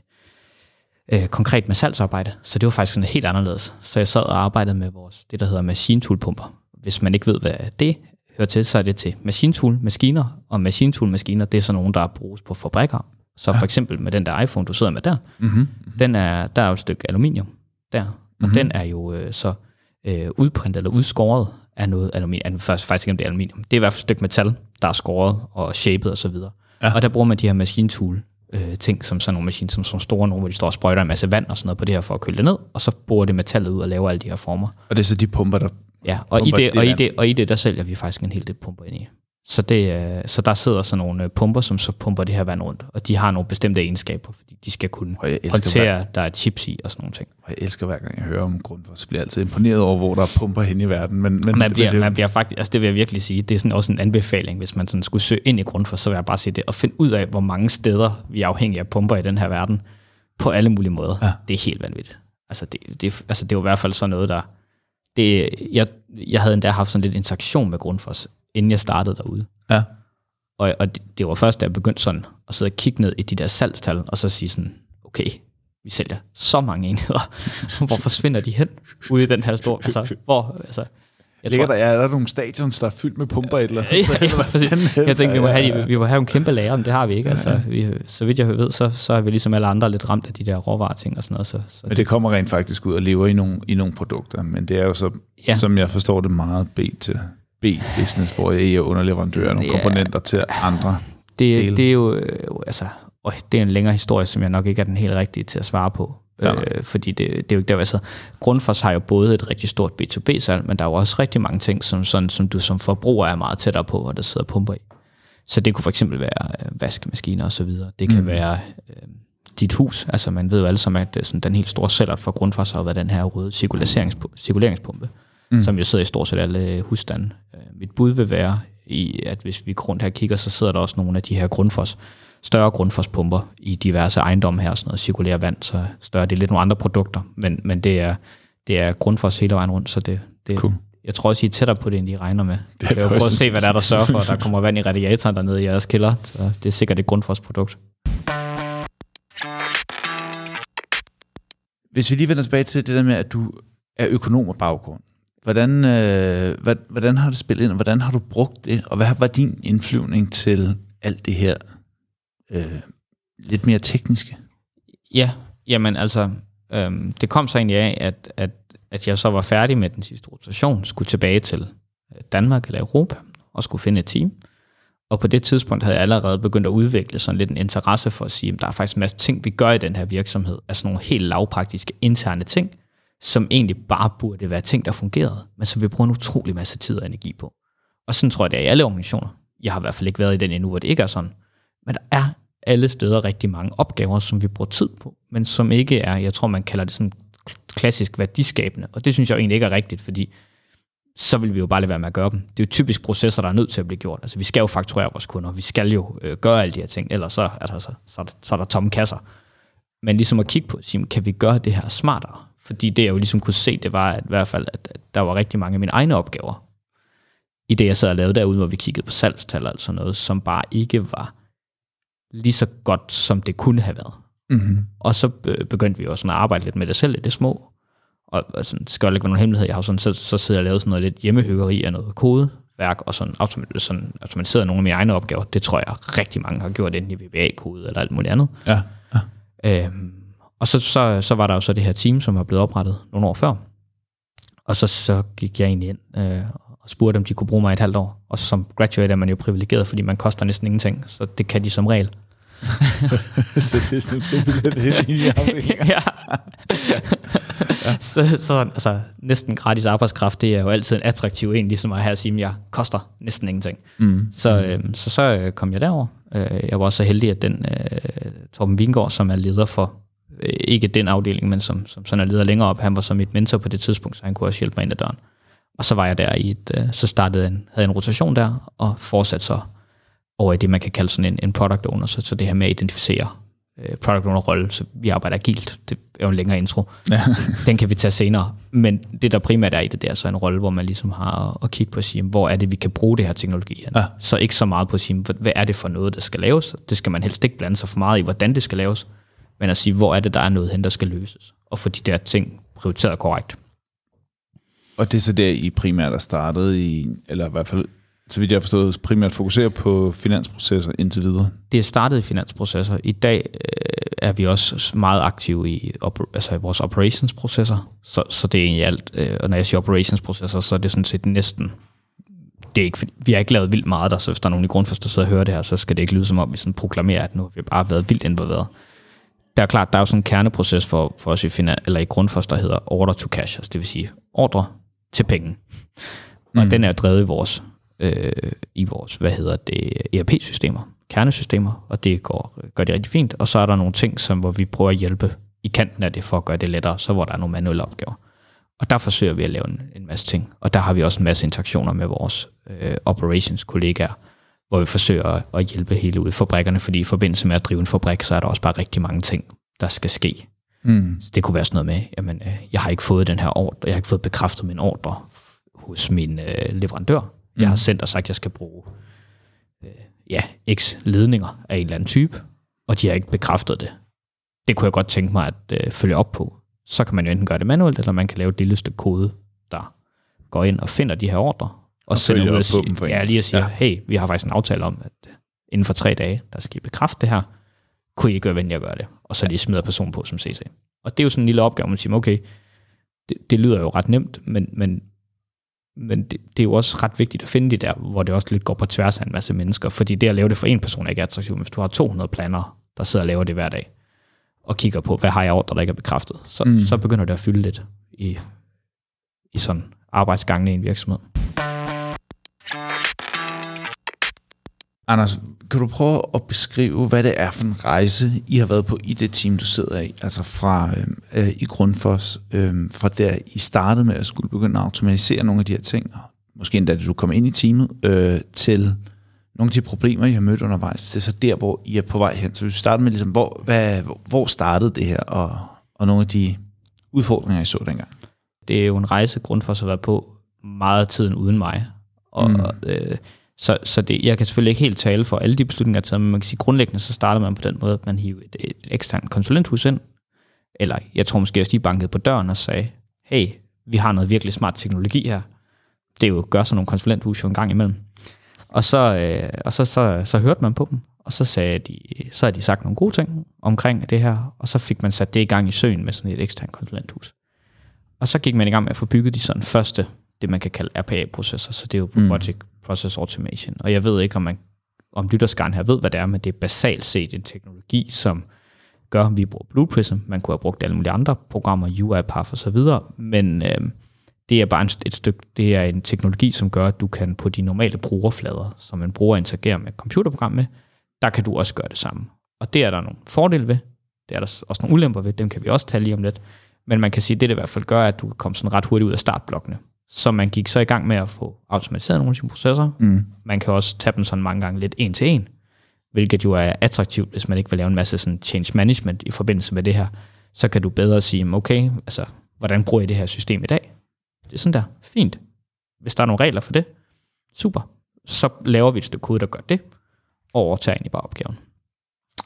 øh, konkret med salgsarbejde, så det var faktisk sådan helt anderledes. Så jeg sad og arbejdede med vores, det der hedder machine tool pumper. Hvis man ikke ved, hvad det hører til, så er det til machine tool maskiner, og machine tool maskiner, det er sådan nogle, der bruges på fabrikker. Så for eksempel med den der iPhone, du sidder med der, Mm-hmm. den er, der er jo et stykke aluminium der, og mm-hmm. den er jo øh, så øh, udprintet eller udskåret af noget aluminium. Først faktisk ikke om det er aluminium. Det er i hvert fald et stykke metal, der er skåret og shaped og så videre. Ja. Og der bruger man de her machine tool øh, ting, som sådan nogle maskiner, som sådan store nogle, hvor de står og sprøjter en masse vand og sådan noget på det her for at køle det ned, og så borer det metallet ud og laver alle de her former. Og det er så de pumper, der... Ja, og i, det, det og, i det, og i det, der sælger vi faktisk en hel del pumper ind i. Så, det, øh, så der sidder sådan nogle øh, pumper, som så pumper det her vand rundt, og de har nogle bestemte egenskaber, fordi de skal kunne jeg håndtere, der er chips i og sådan nogle ting. Og jeg elsker hver gang, jeg hører om Grundfos, så bliver jeg altid imponeret over, hvor der er pumper hen i verden. Men, men, Man bliver, det, man bliver faktisk, altså det vil jeg virkelig sige, det er sådan også en anbefaling, hvis man sådan skulle søge ind i Grundfos, så vil jeg bare sige det, og finde ud af, hvor mange steder vi er afhængige af pumper i den her verden, på alle mulige måder. Ja. Det er helt vanvittigt. Altså det, det, altså det var i hvert fald sådan noget, der... Det, jeg, jeg havde endda haft sådan lidt interaktion med Grundfos, inden jeg startede derude. Ja. Og, og det, det var først, da jeg begyndte sådan at sidde og kigge ned i de der salgstal, og så sige sådan, okay, vi sælger så mange enheder. hvor forsvinder de hen ude i den her store... Altså, hvor, altså, Jeg Ligger tror- der, er der nogle stadions, der er fyldt med pumper eller andet? ja, præcis. jeg tænkte, vi må, have, vi må have en kæmpe lager, men det har vi ikke. Altså, vi, så vidt jeg ved, så, så er vi ligesom alle andre lidt ramt af de der råvareting og sådan noget. Så, så Men det kommer rent faktisk ud og lever i nogle, i nogle produkter, men det er jo så, Ja. ja. som jeg forstår det, meget B til B-business, hvor I er underleverandører nogle Ja. komponenter til andre. det, dele. det er jo, øh, altså, øj, det er en længere historie, som jeg nok ikke er den helt rigtige til at svare på. Øh, fordi det, det er jo ikke der, sidder. Grundfos har jo både et rigtig stort B2B-salg, men der er jo også rigtig mange ting, som, sådan, som du som forbruger er meget tættere på, og der sidder pumper i. Så det kunne for eksempel være øh, vaskemaskiner og så videre. Det kan mm. være øh, dit hus. Altså man ved jo alle sammen, at øh, sådan, den helt store sælger for Grundfos har været den her røde cirkuleringspumpe mm. som jo sidder i stort set alle øh, husstande. Øh, mit bud vil være, i, at hvis vi rundt her kigger, så sidder der også nogle af de her grundfos, større grundfospumper i diverse ejendomme her, sådan noget cirkulære vand, så større, det er lidt nogle andre produkter, men, men det er, det er grundfos hele vejen rundt, så det, det Cool. jeg tror også, I er tættere på det, end I regner med. Det er jeg prøve at se, hvad der er, der sørger for, der kommer vand i radiatoren dernede i jeres kælder. Så det er sikkert et grundfos-produkt. Hvis vi lige vender tilbage til det der med, at du er økonom af baggrund, hvordan, øh, hvordan har det spillet ind, og hvordan har du brugt det, og hvad var din indflyvning til alt det her øh, lidt mere tekniske? Ja, jamen altså, øhm, det kom så egentlig af, at, at, at jeg så var færdig med den sidste rotation, skulle tilbage til øh, Danmark eller Europa, og skulle finde et team. Og på det tidspunkt havde jeg allerede begyndt at udvikle sådan lidt en interesse for at sige, at der er faktisk en masse ting, vi gør i den her virksomhed, altså nogle helt lavpraktiske interne ting, som egentlig bare burde være ting, der fungerede, men som vi bruger en utrolig masse tid og energi på. Og sådan tror jeg, det er i alle organisationer. Jeg har i hvert fald ikke været i den endnu, hvor det ikke er sådan. Men der er alle steder rigtig mange opgaver, som vi bruger tid på, men som ikke er, jeg tror, man kalder det sådan klassisk værdiskabende. Og det synes jeg jo egentlig ikke er rigtigt, fordi så vil vi jo bare lade være med at gøre dem. Det er jo typisk processer, der er nødt til at blive gjort. Altså, vi skal jo fakturere vores kunder, vi skal jo øh, gøre alle de her ting, ellers så, altså, så, så, der, så er der tomme kasser. Men ligesom at kigge på, sige, kan vi gøre det her smartere? Fordi det, jeg jo ligesom kunne se, det var at, i hvert fald, at, at der var rigtig mange af mine egne opgaver, i det, jeg sad og lavede derude, hvor vi kiggede på salgstal og sådan noget, som bare ikke var lige så godt, som det kunne have været. Mm-hmm. Og så be- begyndte vi jo sådan at arbejde lidt med det selv i det små. Og altså, det skal jo ikke være nogen hemmelighed. Jeg har jo sådan, så, så sidder jeg og lavet sådan noget lidt hjemmehyggeri af noget kodeværk, og sådan, automat, sådan automatiseret nogle af mine egne opgaver. Det tror jeg rigtig mange har gjort, enten i VBA-kode eller alt muligt andet. Ja. Øhm, og så, så, så var der jo så det her team, som var blevet oprettet nogle år før. Og så, så gik jeg egentlig ind øh, og spurgte, om de kunne bruge mig et halvt år. Og som graduate er man jo privilegeret, fordi man koster næsten ingenting, så det kan de som regel. så det er sådan en helt i ja. så, så altså, næsten gratis arbejdskraft, det er jo altid en attraktiv en, ligesom at have at sige, at jeg koster næsten ingenting. Mm. Så, øh, så så øh, kom jeg derover. Øh, jeg var også så heldig, at den øh, Torben Vingård, som er leder for, ikke den afdeling, men som, som sådan er leder længere op, han var så mit mentor på det tidspunkt, så han kunne også hjælpe mig ind ad døren. Og så var jeg der i et, øh, så startede en, havde en rotation der, og fortsatte så over i det, man kan kalde sådan en, en product owner, så, så det her med at identificere øh, product owner-rolle, så vi arbejder agilt, det er jo en længere intro. Ja. Den kan vi tage senere. Men det, der primært er i det, det er så en rolle, hvor man ligesom har at, at kigge på at sige, hvor er det, vi kan bruge det her teknologi hen. Ja. Så ikke så meget på at sige, hvad er det for noget, der skal laves. Det skal man helst ikke blande sig for meget i, hvordan det skal laves. Men at sige, hvor er det, der er noget hen, der skal løses. Og få de der ting prioriteret korrekt. Og det er så der, I primært er startet i, eller i hvert fald, så vidt jeg har forstået, primært fokuserer på finansprocesser indtil videre. Det er startet i finansprocesser. I dag øh, er vi også meget aktive i, op, altså i vores operationsprocesser. Så, så det er egentlig alt. Øh, og når jeg siger operationsprocesser, så er det sådan set næsten... Det er ikke, vi har ikke lavet vildt meget der, så hvis der er nogen i grundfos, der sidder og hører det her, så skal det ikke lyde som om, vi sådan proklamerer, at nu har vi bare været vildt involveret. Der er klart, der er jo sådan en kerneproces for, for os i, finan, eller i grundfos, der hedder order to cash, altså det vil sige ordre til penge. Og mm. den er drevet i vores, øh, i vores, hvad hedder det, ERP-systemer, kernesystemer, og det går, gør det rigtig fint. Og så er der nogle ting, som, hvor vi prøver at hjælpe i kanten af det, for at gøre det lettere, så hvor der er nogle manuelle opgaver. Og der forsøger vi at lave en, en masse ting. Og der har vi også en masse interaktioner med vores øh, operations-kollegaer, hvor vi forsøger at, hjælpe hele ud fabrikkerne, fordi i forbindelse med at drive en fabrik, så er der også bare rigtig mange ting, der skal ske. Mm. Så det kunne være sådan noget med, jamen, øh, jeg har ikke fået den her ordre, jeg har ikke fået bekræftet min ordre hos min øh, leverandør. Mm. Jeg har sendt og sagt, at jeg skal bruge øh, ja, x ledninger af en eller anden type, og de har ikke bekræftet det. Det kunne jeg godt tænke mig at øh, følge op på. Så kan man jo enten gøre det manuelt, eller man kan lave et lille stykke kode, der går ind og finder de her ordre, og, Og sender ud og siger, ja, lige at sige, Ja. hey, vi har faktisk en aftale om, at inden for tre dage, der skal I bekræfte det her, kunne I ikke være venlige at gøre det? Og så lige smider personen på som CC. Og det er jo sådan en lille opgave, man siger, okay, det, det lyder jo ret nemt, men, men, men det, det er jo også ret vigtigt at finde de der, hvor det også lidt går på tværs af en masse mennesker, fordi det at lave det for en person er ikke attraktivt, men hvis du har 200 planer, der sidder og laver det hver dag, og kigger på, hvad har jeg ordre, der ikke er bekræftet, så, mm. så begynder det at fylde lidt i, i sådan arbejdsgangene i en virksomhed. Anders, kan du prøve at beskrive, hvad det er for en rejse, I har været på i det team, du sidder i, altså fra øh, øh, i Grundfos, øh, fra der I startede med at skulle begynde at automatisere nogle af de her ting, og måske endda da du kom ind i teamet, øh, til nogle af de problemer, I har mødt undervejs, til så der, hvor I er på vej hen. Så vi starter med, ligesom, hvor, hvad, hvor startede det her, og, og nogle af de udfordringer, I så dengang? det er jo en rejse, grund for at have været på meget tiden uden mig. Og, mm. øh, så så det, jeg kan selvfølgelig ikke helt tale for alle de beslutninger, jeg har taget, men man kan sige, grundlæggende så starter man på den måde, at man hiver et, et eksternt konsulenthus ind, eller jeg tror måske også, de bankede på døren og sagde, hey, vi har noget virkelig smart teknologi her. Det er jo gør sådan nogle konsulenthus jo en gang imellem. Og så, øh, og så, så, så hørte man på dem, og så, sagde de, så havde de sagt nogle gode ting omkring det her, og så fik man sat det i gang i søen med sådan et eksternt konsulenthus. Og så gik man i gang med at få bygget de sådan første, det man kan kalde RPA-processer, så det er jo Mm. Robotic Process Automation. Og jeg ved ikke, om, man, om lytterskaren her ved, hvad det er, men det er basalt set en teknologi, som gør, at vi bruger Blue Prism. Man kunne have brugt alle mulige andre programmer, UiPath og så videre, men øh, det er bare en, et stykke, det er en teknologi, som gør, at du kan på de normale brugerflader, som en bruger interagerer med et computerprogram med, der kan du også gøre det samme. Og det er der nogle fordele ved, det er der også nogle ulemper ved, dem kan vi også tale lige om lidt. Men man kan sige, at det, det i hvert fald gør, at du kan komme sådan ret hurtigt ud af startblokkene. Så man gik så i gang med at få automatiseret nogle af sine processer. Mm. Man kan også tage dem sådan mange gange lidt en til en, hvilket jo er attraktivt, hvis man ikke vil lave en masse sådan change management i forbindelse med det her. Så kan du bedre sige, okay, altså, hvordan bruger jeg det her system i dag? Det er sådan der, fint. Hvis der er nogle regler for det, super. Så laver vi et stykke kode, der gør det, og overtager egentlig bare opgaven.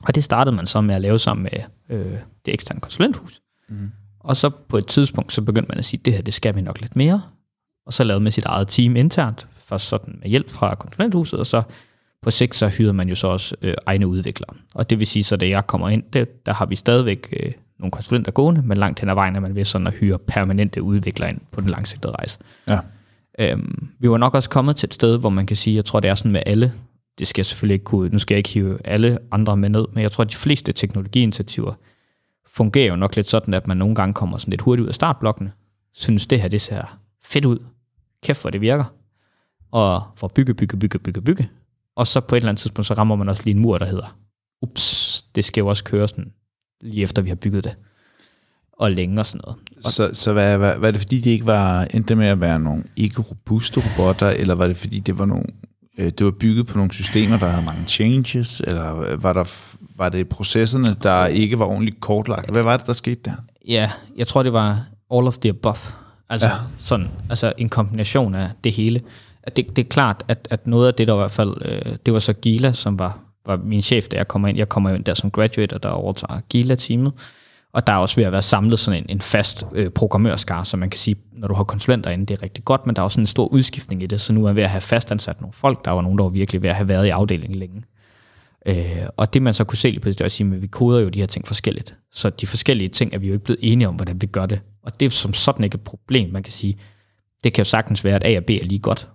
Og det startede man så med at lave sammen med øh, det eksterne konsulenthus. Mm. Og så på et tidspunkt, så begyndte man at sige, det her, det skal vi nok lidt mere. Og så lavede man sit eget team internt, først sådan med hjælp fra konsulenthuset, og så på sigt, så hyrede man jo så også øh, egne udviklere. Og det vil sige, så da jeg kommer ind, det, der har vi stadigvæk øh, nogle konsulenter gående, men langt hen ad vejen er man ved sådan at hyre permanente udviklere ind på den langsigtede rejse. Ja. Øhm, vi var nok også kommet til et sted, hvor man kan sige, jeg tror, det er sådan med alle, det skal jeg selvfølgelig ikke kunne, nu skal jeg ikke hive alle andre med ned, men jeg tror, at de fleste teknologiinitiativer fungerer jo nok lidt sådan, at man nogle gange kommer sådan lidt hurtigt ud af startblokkene, synes det her, det ser fedt ud, kæft hvor det virker, og får bygge, bygge, bygge, bygge, bygge, og så på et eller andet tidspunkt, så rammer man også lige en mur, der hedder, ups, det skal jo også køre sådan, lige efter vi har bygget det, og længe og sådan noget. Så, så hvad, hvad, var det fordi, de ikke var endte med at være nogle ikke robuste robotter, eller var det fordi, det var nogle øh, det var bygget på nogle systemer, der havde mange changes, eller var, der, var det processerne, der ikke var ordentligt kortlagt? Hvad var det, der skete der? Ja, jeg tror, det var all of the above. Altså, Ja. sådan, altså en kombination af det hele. Det, det er klart, at, at noget af det, der i hvert fald, øh, det var så Gila, som var, var min chef, da jeg kommer ind. Jeg kommer ind der som graduate, og der overtager Gila-teamet. Og der er også ved at være samlet sådan en, en fast øh, programmørskar, så man kan sige, når du har konsulenter inde, det er rigtig godt, men der er også en stor udskiftning i det, så nu er jeg ved at have fastansat nogle folk. Der var nogen, der var virkelig ved at have været i afdelingen længe. Øh, og det man så kunne se lige pludselig, det var at sige, at vi koder jo de her ting forskelligt. Så de forskellige ting er vi jo ikke blevet enige om, hvordan vi gør det. Og det er som sådan ikke et problem. Man kan sige, det kan jo sagtens være, at A og B er lige godt.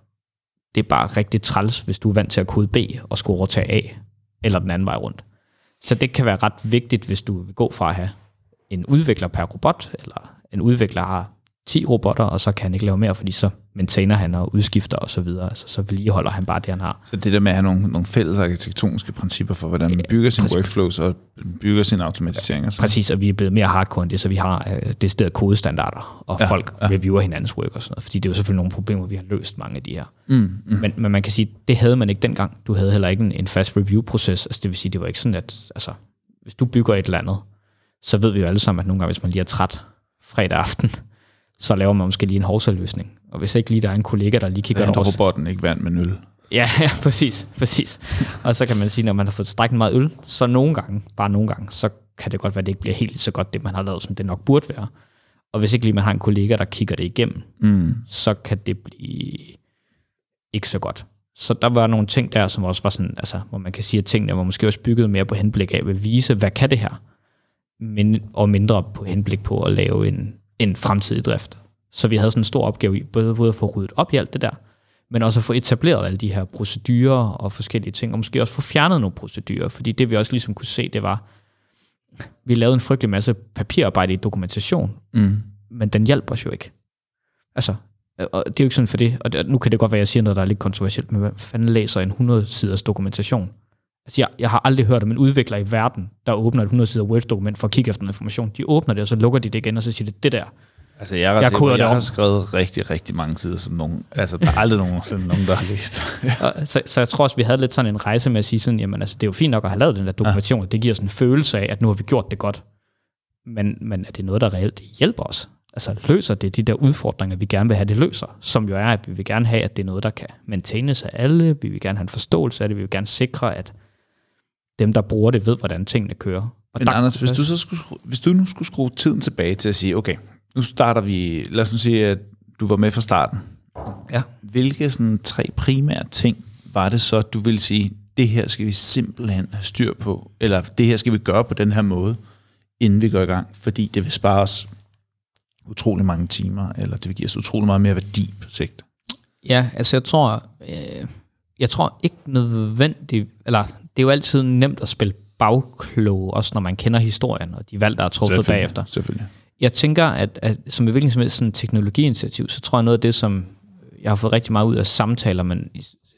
Det er bare rigtig træls, hvis du er vant til at kode B og skulle overtage A, eller den anden vej rundt. Så det kan være ret vigtigt, hvis du vil gå fra at have en udvikler per robot, eller en udvikler har 10 robotter, og så kan han ikke lave mere, fordi så maintainer han og udskifter og så videre. Altså, så vedligeholder han bare det, han har. Så det der med at have nogle, nogle fælles arkitektoniske principper for, hvordan man bygger sine præcis. workflows og bygger sine automatiseringer. Så. Præcis, og vi er blevet mere hardcore end det, så vi har øh, det sted kodestandarder, og Ja, folk ja. reviewer hinandens work og sådan noget, fordi det er jo selvfølgelig nogle problemer, vi har løst mange af de her. Mm, mm. Men, men man kan sige, det havde man ikke dengang. Du havde heller ikke en, en fast review-proces, altså det vil sige, det var ikke sådan, at altså, hvis du bygger et eller andet, så ved vi jo alle sammen, at nogle gange, hvis man lige er træt fredag aften, så laver man måske lige en hovsaløsning. Og hvis ikke lige der er en kollega, der lige kigger det henter over, robotten ikke vand med nul. Ja, ja, præcis, præcis. Og så kan man sige, når man har fået strækket meget øl, så nogle gange, bare nogle gange, så kan det godt være, at det ikke bliver helt så godt, det man har lavet, som det nok burde være. Og hvis ikke lige man har en kollega, der kigger det igennem, Mm. så kan det blive ikke så godt. Så der var nogle ting der, som også var sådan, altså, hvor man kan sige, at tingene var måske også bygget mere på henblik af at vise, hvad kan det her? Men, og mindre på henblik på at lave en, en fremtidig drift. Så vi havde sådan en stor opgave i, både, både at få ryddet op i alt det der, men også at få etableret alle de her procedurer og forskellige ting, og måske også få fjernet nogle procedurer, fordi det vi også ligesom kunne se, det var, vi lavede en frygtelig masse papirarbejde i dokumentation, Mm. men den hjælper os jo ikke. Altså, og det er jo ikke sådan for det, og nu kan det godt være, at jeg siger noget, der er lidt kontroversielt, men hvad fanden læser en 100-siders dokumentation? Altså, jeg, jeg har aldrig hørt om en udvikler i verden, der åbner et 100-sider Word-dokument for at kigge efter noget information. De åbner det, og så lukker de det igen, og så siger de, det der. Altså, jeg, Jeg at det jeg har skrevet rigtig, rigtig mange sider, som nogen... Altså, der er aldrig nogen, sådan nogen, der har læst. Og, så, så jeg tror også, vi havde lidt sådan en rejse med at sige sådan, jamen altså, det er jo fint nok at have lavet den der dokumentation, ja. det giver sådan en følelse af, at nu har vi gjort det godt. Men, men er det noget, der reelt hjælper os? Altså løser det de der udfordringer, vi gerne vil have, det løser? Som jo er, at vi vil gerne have, at det er noget, der kan maintaines af alle, vi vil gerne have en forståelse af det, vi vil gerne sikre, at dem, der bruger det, ved, hvordan tingene kører. Og Men Anders, hvis du, så skulle, hvis du nu skulle skrue tiden tilbage til at sige, okay, nu starter vi... Lad os nu sige, at du var med fra starten. Ja. Hvilke sådan tre primære ting var det så, du ville sige, det her skal vi simpelthen have styr på, eller det her skal vi gøre på den her måde, inden vi går i gang, fordi det vil spare os utrolig mange timer, eller det vil give os utrolig meget mere værdi på sigt. Ja, altså jeg tror, øh, jeg tror ikke nødvendigt, eller det er jo altid nemt at spille bagklog, også når man kender historien og de valg, der er truffet Selvfølgelig, bagefter. Selvfølgelig. Jeg tænker, at, at som i hvilken som helst sådan teknologiinitiativ, så tror jeg noget af det, som jeg har fået rigtig meget ud af samtaler med,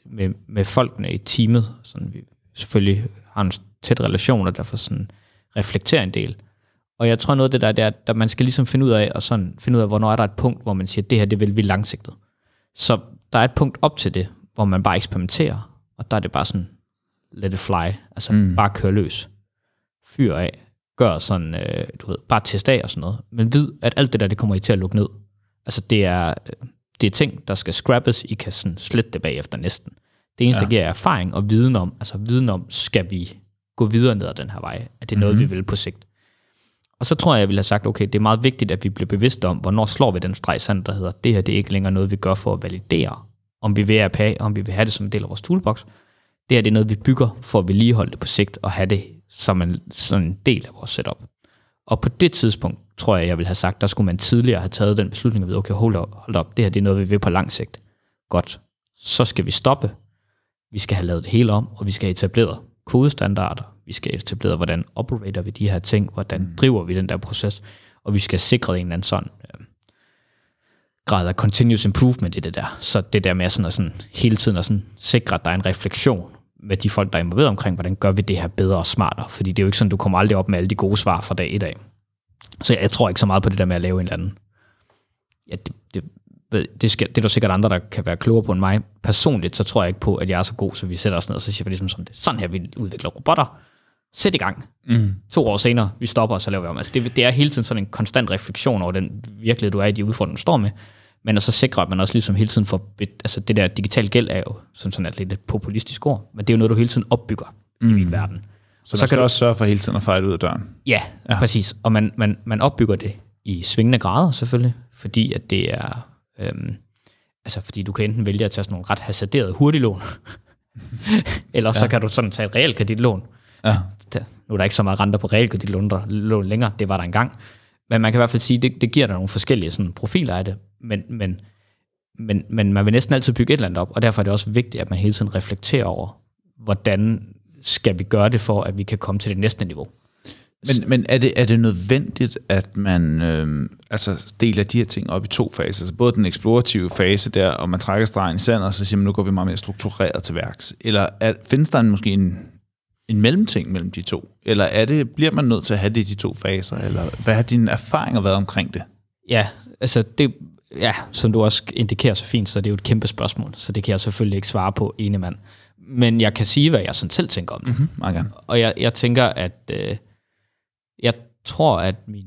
med, med folkene i teamet, sådan vi selvfølgelig har en tæt relation, og derfor sådan reflekterer en del. Og jeg tror noget af det der, det er, at man skal ligesom finde ud af, og sådan finde ud af, hvornår er der et punkt, hvor man siger, at det her, det vil vi langsigtet. Så der er et punkt op til det, hvor man bare eksperimenterer, og der er det bare sådan, let it fly, altså mm. bare køre løs. Fyr af, gør sådan, øh, du ved, bare test af og sådan noget. Men vid, at alt det der, det kommer I til at lukke ned. Altså det er, det er ting, der skal scrappes, I kan sådan slette det bagefter næsten. Det eneste, ja. der giver er erfaring og viden om, altså viden om, skal vi gå videre ned ad den her vej? Er det noget, mm-hmm. vi vil på sigt? Og så tror jeg, jeg ville have sagt, okay, det er meget vigtigt, at vi bliver bevidste om, hvornår slår vi den streg i sandet, der hedder, det her det er ikke længere noget, vi gør for at validere, om vi vil APA, om vi vil have det som en del af vores toolbox. Det her det er noget, vi bygger for at vedligeholde det på sigt, og have det som en, sådan en del af vores setup. Og på det tidspunkt, tror jeg, jeg ville have sagt, der skulle man tidligere have taget den beslutning, at okay, hold op, hold op, det her det er noget, vi vil på lang sigt. Godt, så skal vi stoppe. Vi skal have lavet det hele om, og vi skal have etableret kodestandarder. Vi skal have etableret, hvordan operater vi de her ting, hvordan driver vi den der proces, og vi skal have sikret en eller anden sådan øh, grad af continuous improvement i det der. Så det der med sådan at sådan, hele tiden at sådan, sikre, at der er en refleksion med de folk, der er involveret omkring, hvordan gør vi det her bedre og smartere. Fordi det er jo ikke sådan, du kommer aldrig op med alle de gode svar fra dag i dag. Så jeg, jeg tror ikke så meget på det der med at lave en eller anden. Ja, det, det, det, skal, det er der sikkert andre, der kan være klogere på end mig. Personligt, så tror jeg ikke på, at jeg er så god, så vi sætter os ned, og så siger vi ligesom sådan, det sådan her, vi udvikler robotter. Sæt i gang. Mm. To år senere, vi stopper, og så laver vi om. Altså det, det er hele tiden sådan en konstant refleksion over den virkelighed, du er i, de udfordringer, du står med. Men at så sikre, at man også ligesom hele tiden får... Altså det der digital gæld er jo sådan, sådan et lidt populistisk ord, men det er jo noget, du hele tiden opbygger mm. i min verden. Så, så skal du også sørge for hele tiden at fejle ud af døren. Ja, ja. præcis. Og man, man, man opbygger det i svingende grader selvfølgelig, fordi at det er... Øhm, altså fordi du kan enten vælge at tage sådan nogle ret hasarderede hurtiglån, eller så kan du sådan tage et realkreditlån. Ja. Der, nu er der ikke så meget renter på realkreditlån der- lån længere, det var der engang. Men man kan i hvert fald sige, det, det giver dig nogle forskellige sådan, profiler af det, men, men, men, men man vil næsten altid bygge et eller andet op, og derfor er det også vigtigt, at man hele tiden reflekterer over, hvordan skal vi gøre det for, at vi kan komme til det næste niveau. Men, men er, det, er det nødvendigt, at man øh, altså deler de her ting op i to faser? Altså både den eksplorative fase der, og man trækker stregen i sandet, og så siger man, nu går vi meget mere struktureret til værks. Eller er, findes der en, måske en, en mellemting mellem de to? Eller er det, bliver man nødt til at have det i de to faser? Eller hvad har dine erfaringer været omkring det? Ja, altså det, ja, som du også indikerer så fint, så det er jo et kæmpe spørgsmål, så det kan jeg selvfølgelig ikke svare på ene mand. Men jeg kan sige, hvad jeg sådan selv tænker om det. Mm-hmm. Gerne. Og jeg, jeg tænker, at øh, jeg tror, at mine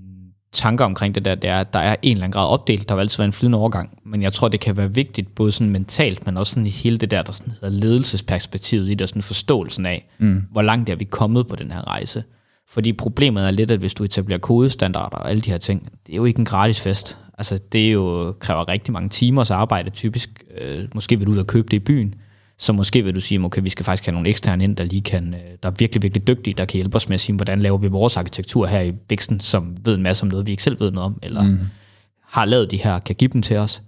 tanker omkring det der, det er, at der er en eller anden grad opdelt. Der vil altid være en flydende overgang. Men jeg tror, det kan være vigtigt, både sådan mentalt, men også sådan i hele det der, der sådan hedder ledelsesperspektivet i det, og sådan forståelsen af, mm. hvor langt er vi kommet på den her rejse. Fordi problemet er lidt, at hvis du etablerer kodestandarder og alle de her ting, det er jo ikke en gratis fest. Altså, det er jo, kræver rigtig mange timers arbejde typisk. Øh, måske vil du ud og købe det i byen, så måske vil du sige, okay, vi skal faktisk have nogle eksterne ind, der lige kan, øh, der er virkelig, virkelig dygtige, der kan hjælpe os med at sige, hvordan laver vi vores arkitektur her i Bixen, som ved en masse om noget, vi ikke selv ved noget om, eller mm. har lavet de her, kan give dem til os.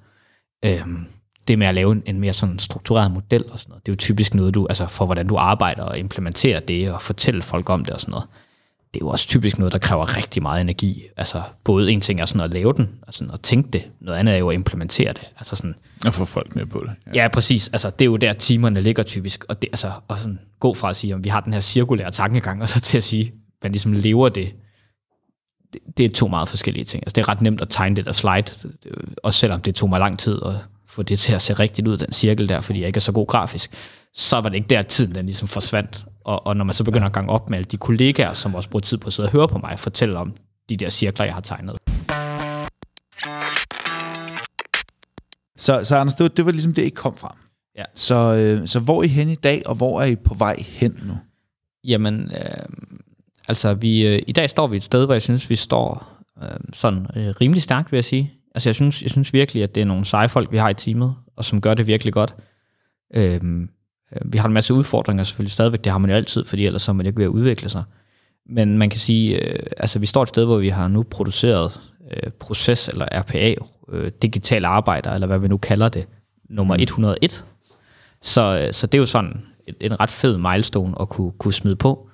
Øhm, det med at lave en, en mere sådan struktureret model og sådan noget, det er jo typisk noget, du, altså for hvordan du arbejder og implementerer det, og fortælle folk om det og sådan noget det er jo også typisk noget, der kræver rigtig meget energi. Altså, både en ting er sådan at lave den, altså at tænke det, noget andet er jo at implementere det. Altså sådan, og få folk med på det. Ja. ja, præcis. Altså, det er jo der, timerne ligger typisk. Og det, altså, at sådan, gå fra at sige, at vi har den her cirkulære tankegang, og så til at sige, at man ligesom lever det, det, det er to meget forskellige ting. Altså, det er ret nemt at tegne det der slide, også selvom det tog mig lang tid at få det til at se rigtigt ud, den cirkel der, fordi jeg ikke er så god grafisk, så var det ikke der, tiden den ligesom forsvandt. Og, og når man så begynder at gange op med alle de kollegaer, som også bruger tid på at sidde og høre på mig, fortælle om de der cirkler, jeg har tegnet. Så, så Anders, det var, det var ligesom det, I kom fra. Ja. Så, øh, så hvor er I hen i dag, og hvor er I på vej hen nu? Jamen, øh, altså vi, øh, i dag står vi et sted, hvor jeg synes, vi står øh, sådan øh, rimelig stærkt, vil jeg sige. Altså jeg synes, jeg synes virkelig, at det er nogle seje folk, vi har i teamet, og som gør det virkelig godt. Øh, vi har en masse udfordringer selvfølgelig stadigvæk, det har man jo altid, fordi ellers så er man ikke ved at udvikle sig. Men man kan sige, øh, altså vi står et sted, hvor vi har nu produceret øh, proces eller RPA, øh, digital arbejder, eller hvad vi nu kalder det, nummer 101. Mm. Så, øh, så det er jo sådan en, en ret fed milestone at kunne, kunne smide på.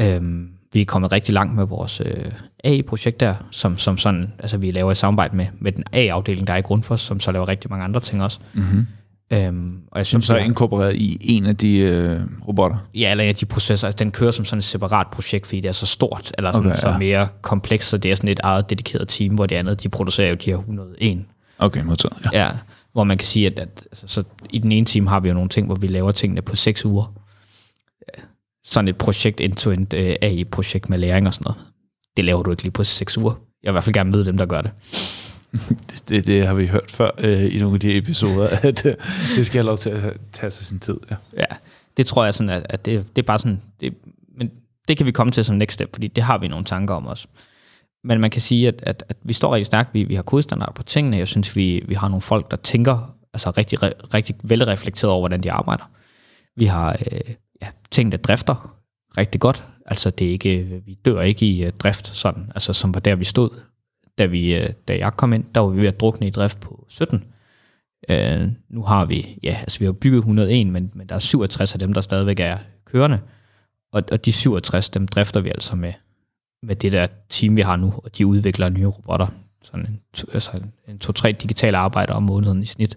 Øhm, vi er kommet rigtig langt med vores øh, AI-projekt der, som, som sådan, altså vi laver i samarbejde med, med den AI-afdeling, der er i Grundfos, som så laver rigtig mange andre ting også. Mm-hmm. Øhm, og jeg Som synes, så er inkorporeret i en af de øh, robotter. Ja, eller ja, de processer, altså den kører som sådan et separat projekt, fordi det er så stort, eller sådan, Okay, okay, ja. så mere komplekst, så det er sådan et eget dedikeret team, hvor det andet, de producerer jo de her 101. Okay, modtaget. Ja. Ja, hvor man kan sige, at, at altså, så i den ene team har vi jo nogle ting, hvor vi laver tingene på 6 uger. Sådan et projekt, end-to-end uh, AI-projekt med læring og sådan noget. Det laver du ikke lige på 6 uger. Jeg vil i hvert fald gerne møde dem, der gør det. Det, det, det har vi hørt før øh, i nogle af de episoder, at øh, det skal have lov til at tage sig sin tid. Ja. Ja, det tror jeg sådan, at, at det, det er bare sådan, det, men det kan vi komme til som next step, fordi det har vi nogle tanker om også. Men man kan sige, at, at, at vi står rigtig stærkt, vi, vi har kodestandard på tingene, jeg synes, vi, vi har nogle folk, der tænker altså rigtig, rigtig velreflekteret over, hvordan de arbejder. Vi har øh, ja, ting, der drifter rigtig godt, altså det er ikke, vi dør ikke i uh, drift sådan, altså som var der, vi stod. Da, vi, øh, da jeg kom ind, der var vi ved at drukne i drift på 17, Øh, nu har vi, ja, altså vi har bygget 101, men, men der er 67 af dem, der stadigvæk er kørende. Og, og de 67, dem drifter vi altså med, med det der team, vi har nu, og de udvikler nye robotter. Sådan en, to- altså en, en to-tre digitale arbejder om måneden i snit.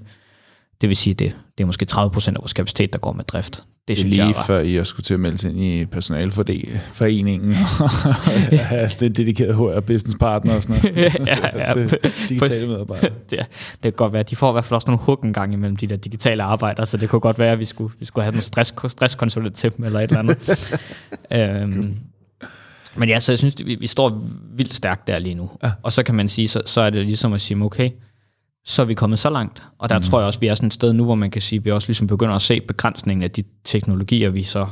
Det vil sige, det, det er måske 30 procent af vores kapacitet, der går med drift. Det, er synes lige jeg var, før I også skulle til at melde sig ind i personalforeningen og have en dedikeret HR business partner og sådan noget. ja, ja, til digitale medarbejdere. det, det kan godt være, de får i hvert fald også nogle hug en gang imellem de der digitale arbejder, så det kunne godt være, at vi skulle, vi skulle have nogle stress, stresskonsulent til dem, eller et eller andet. øhm, men ja, så jeg synes, vi, vi står vildt stærkt der lige nu. Ja. Og så kan man sige, så, så er det ligesom at sige, okay, så er vi kommet så langt. Og der mm. tror jeg også, vi er sådan et sted nu, hvor man kan sige, at vi også ligesom begynder at se begrænsningen af de teknologier, vi så,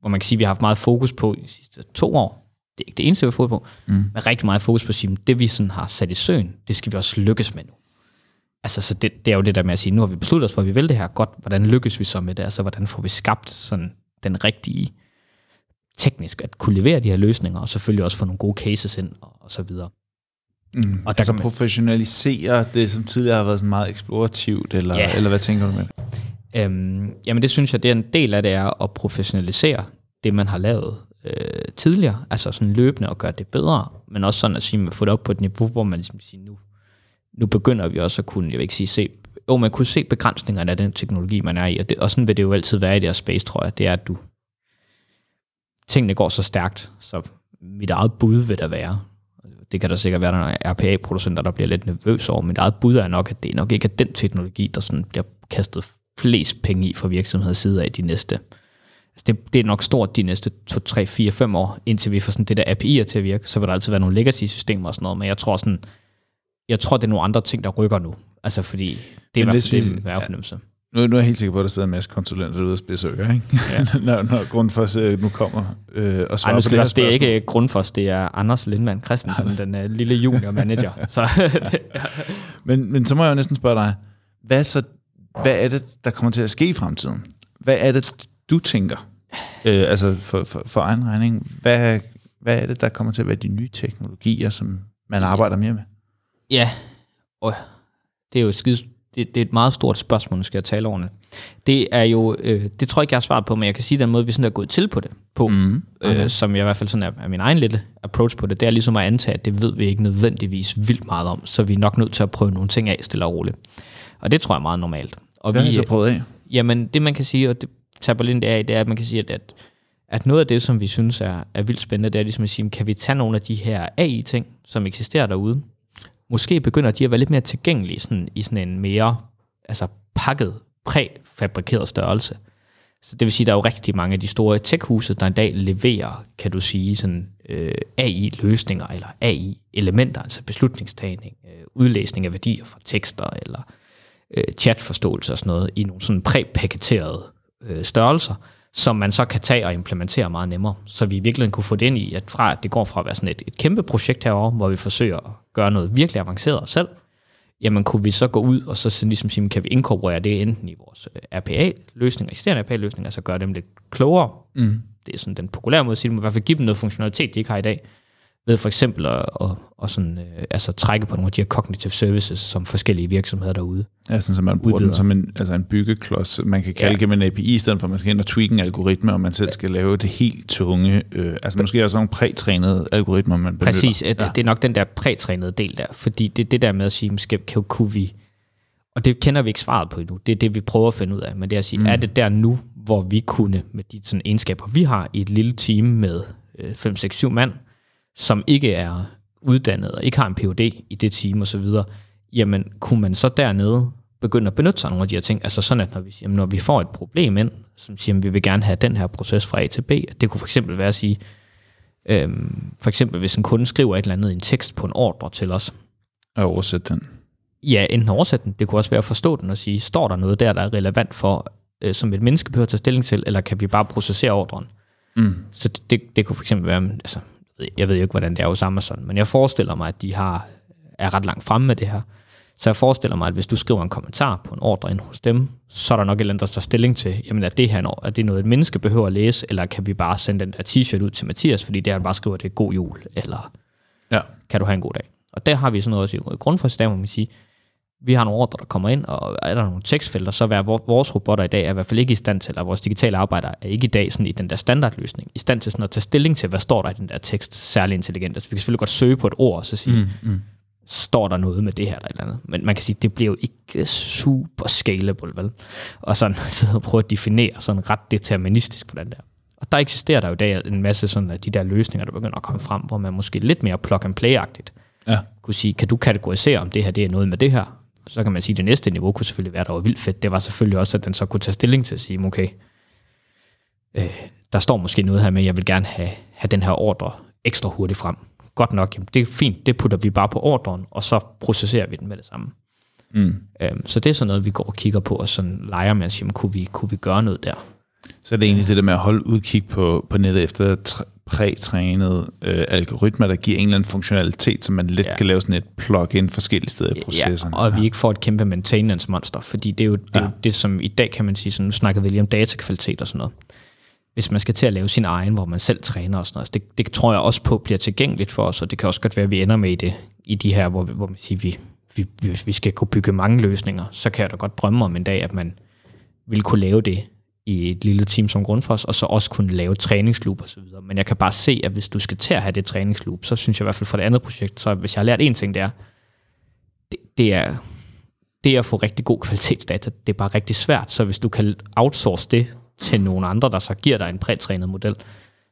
hvor man kan sige, at vi har haft meget fokus på i de sidste to år. Det er ikke det eneste, vi har fokus på, mm. men rigtig meget fokus på at sige, at det vi sådan har sat i søen, det skal vi også lykkes med nu. Altså, så det, det er jo det der med at sige, nu har vi besluttet os for, at vi vil det her godt, hvordan lykkes vi så med det? Altså, hvordan får vi skabt sådan den rigtige teknisk at kunne levere de her løsninger, og selvfølgelig også få nogle gode cases ind, og, og så videre. Mm. Og der altså kan man- professionalisere det, som tidligere har været sådan meget eksplorativt, eller, Ja. eller hvad tænker du med det? Øhm, jamen det synes jeg, det er en del af det er at professionalisere det, man har lavet øh, tidligere, altså sådan løbende at gøre det bedre, men også sådan at sige, at få det op på et niveau, hvor man ligesom siger, nu, nu begynder vi også at kunne, jeg vil ikke sige, se, jo, man kunne se begrænsningerne af den teknologi, man er i, og, det, og sådan vil det jo altid være i det her space, tror jeg, det er, at du, tingene går så stærkt, så mit eget bud vil der være, det kan der sikkert være nogle RPA-producenter, der bliver lidt nervøse over, men eget bud er nok, at det nok ikke er den teknologi, der sådan bliver kastet flest penge i fra virksomhedens side af de næste. Altså det, det er nok stort de næste 2, 3, 4, 5 år, indtil vi får sådan det der API'er til at virke. Så vil der altid være nogle legacy-systemer og sådan noget, men jeg tror sådan, jeg tror, det er nogle andre ting, der rykker nu. Altså fordi, det er i Men hvert hvis fald det, min fornemmelse. Nu, nu er jeg helt sikker på, at der sidder en masse konsulenter derude og spidser ører, ikke? Ja. når, når Grundfos øh, nu kommer øh, og svarer Ej, nu på skal det her det, det er ikke Grundfos, det er Anders Lindmann Christensen, den uh, lille junior manager. Så, Men, men så må jeg jo næsten spørge dig, hvad, så, hvad er det, der kommer til at ske i fremtiden? Hvad er det, du tænker? Øh, altså for, for, for egen regning. Hvad, hvad er det, der kommer til at være de nye teknologier, som man arbejder mere med? ja, og det er jo skide, det, det er et meget stort spørgsmål, nu skal jeg tale ordentligt. Det er jo, øh, det tror jeg ikke, jeg har svaret på, men jeg kan sige, den måde, vi sådan er gået til på det, på, mm, okay. øh, som jeg i hvert fald sådan er, er min egen lille approach på det, det er ligesom at antage, at det ved vi ikke nødvendigvis vildt meget om, så vi er nok nødt til at prøve nogle ting af stille og roligt. Og det tror jeg er meget normalt. Og Hvad har vi, I så prøvet af? Jamen, det man kan sige, og det taber lidt af, det er, at man kan sige, at, at, at noget af det, som vi synes er, er vildt spændende, det er ligesom at sige, kan vi tage nogle af de her AI-ting, som eksisterer derude, måske begynder de at være lidt mere tilgængelige sådan, i sådan en mere altså pakket, præfabrikeret størrelse. Så det vil sige, at der er jo rigtig mange af de store tech-huse, der i dag leverer, kan du sige, sådan øh, AI-løsninger eller AI-elementer, altså beslutningstagning, øh, udlæsning af værdier fra tekster eller øh, chatforståelse og sådan noget, i nogle sådan præpaketerede øh, størrelser, som man så kan tage og implementere meget nemmere. Så vi i virkeligheden kunne få det ind i, at fra at det går fra at være sådan et, et kæmpe projekt herover, hvor vi forsøger at gøre noget virkelig avanceret selv, jamen kunne vi så gå ud og så sådan ligesom sige, kan vi inkorporere det enten i vores øh, RPA-løsninger, eksisterende RPA-løsninger, altså gøre dem lidt klogere. Mm. Det er sådan den populære måde at sige, må i hvert fald give dem noget funktionalitet, de ikke har i dag, ved for eksempel at, at, at sådan, øh, altså trække på nogle af de her cognitive services, som forskellige virksomheder derude. Ja, sådan, så man bruger den Udbyder. som en, altså en byggeklods, man kan kalde Ja. gennem en API, i stedet for at man skal ind og tweake en algoritme, og man selv skal lave det helt tunge, øh, altså måske også nogle prætrænede algoritmer, man benytter. Præcis, ja. det, det er nok den der prætrænede del der, fordi det er det der med at sige, kan, kunne vi, og det kender vi ikke svaret på endnu, det er det, vi prøver at finde ud af, men det er at sige, mm. er det der nu, hvor vi kunne, med de sådan egenskaber, vi har i et lille team med 5, 6, 7 mand, som ikke er uddannet og ikke har en Ph.D. i det team og så videre, jamen kunne man så dernede begynde at benytte sig af nogle af de her ting, altså sådan at når vi, siger, jamen, når vi får et problem ind, som siger, at vi vil gerne have den her proces fra A til B, det kunne for eksempel være at sige, øhm, for eksempel hvis en kunde skriver et eller andet i en tekst på en ordre til os, Og oversætte den. ja, enten oversætte den, det kunne også være at forstå den og sige, står der noget der, der er relevant for, øh, som et menneske behøver at tage stilling til, eller kan vi bare processere ordren? Mm. Så det, det, det kunne for eksempel være, altså, jeg ved- jo ikke, hvordan det er hos Amazon, men jeg forestiller mig, at de har, er ret langt fremme med det her. Så jeg forestiller mig, at hvis du skriver en kommentar på en ordre ind hos dem, så er der nok et eller andet, der står stilling til, jamen er det her en, or- er det noget, et menneske behøver at læse, eller kan vi bare sende den der t-shirt ud til Mathias, fordi det han bare skriver, det er god jul, eller Ja. kan du have en god dag. Og der har vi sådan noget også i grundforsk, der må man sige, vi har nogle ordre, der kommer ind, og er der nogle tekstfelter, så er vor- vores robotter i dag er i hvert fald ikke i stand til, eller vores digitale arbejdere er ikke i dag sådan i den der standardløsning, i stand til sådan at tage stilling til, hvad står der i den der tekst, særlig intelligent. Altså, vi kan selvfølgelig godt søge på et ord, og så sige, mm, mm. står der noget med det her eller et eller andet. Men man kan sige, det bliver jo ikke super scalable, vel? Og sådan sidde og prøve at definere sådan ret deterministisk for den der. Og der eksisterer der jo i dag en masse sådan af de der løsninger, der begynder at komme frem, hvor man måske lidt mere plug and play-agtigt Ja. kunne sige, kan du kategorisere, om det her det er noget med det her? Så kan man sige, at det næste niveau kunne selvfølgelig være, der var vildt fedt. Det var selvfølgelig også, at den så kunne tage stilling til at sige, okay, øh, der står måske noget her med, at jeg vil gerne have, have den her ordre ekstra hurtigt frem. Godt nok, jamen, det er fint, det putter vi bare på ordren, og så processerer vi den med det samme. Mm. Øhm, så det er sådan noget, vi går og kigger på, og sådan leger med at sige, jamen, kunne, vi, kunne vi gøre noget der? Så er det egentlig det der med at holde udkig på, på nettet efter prætrænede øh, algoritmer, der giver en eller anden funktionalitet, så man let Ja. ja. kan lave sådan et plug-in forskellige steder i processen. Ja, og vi ikke får et kæmpe maintenance monster, fordi det er jo det, ja. jo det som i dag kan man sige, sådan, nu snakkede vi lige om datakvalitet og sådan noget. Hvis man skal til at lave sin egen, hvor man selv træner og sådan noget, så det, det tror jeg også på bliver tilgængeligt for os, og det kan også godt være, at vi ender med i det, i de her, hvor, hvor man siger, vi, vi, hvis vi skal kunne bygge mange løsninger, så kan jeg da godt drømme om en dag, at man vil kunne lave det i et lille team som Grundfos, og så også kunne lave træningsloop og så videre. Men jeg kan bare se, at hvis du skal til at have det træningsloop, så synes jeg i hvert fald for det andet projekt, så hvis jeg har lært en ting, det er, det, det er, det er at få rigtig god kvalitetsdata, det er bare rigtig svært. Så hvis du kan outsource det til nogle andre, der så giver dig en prætrænet model,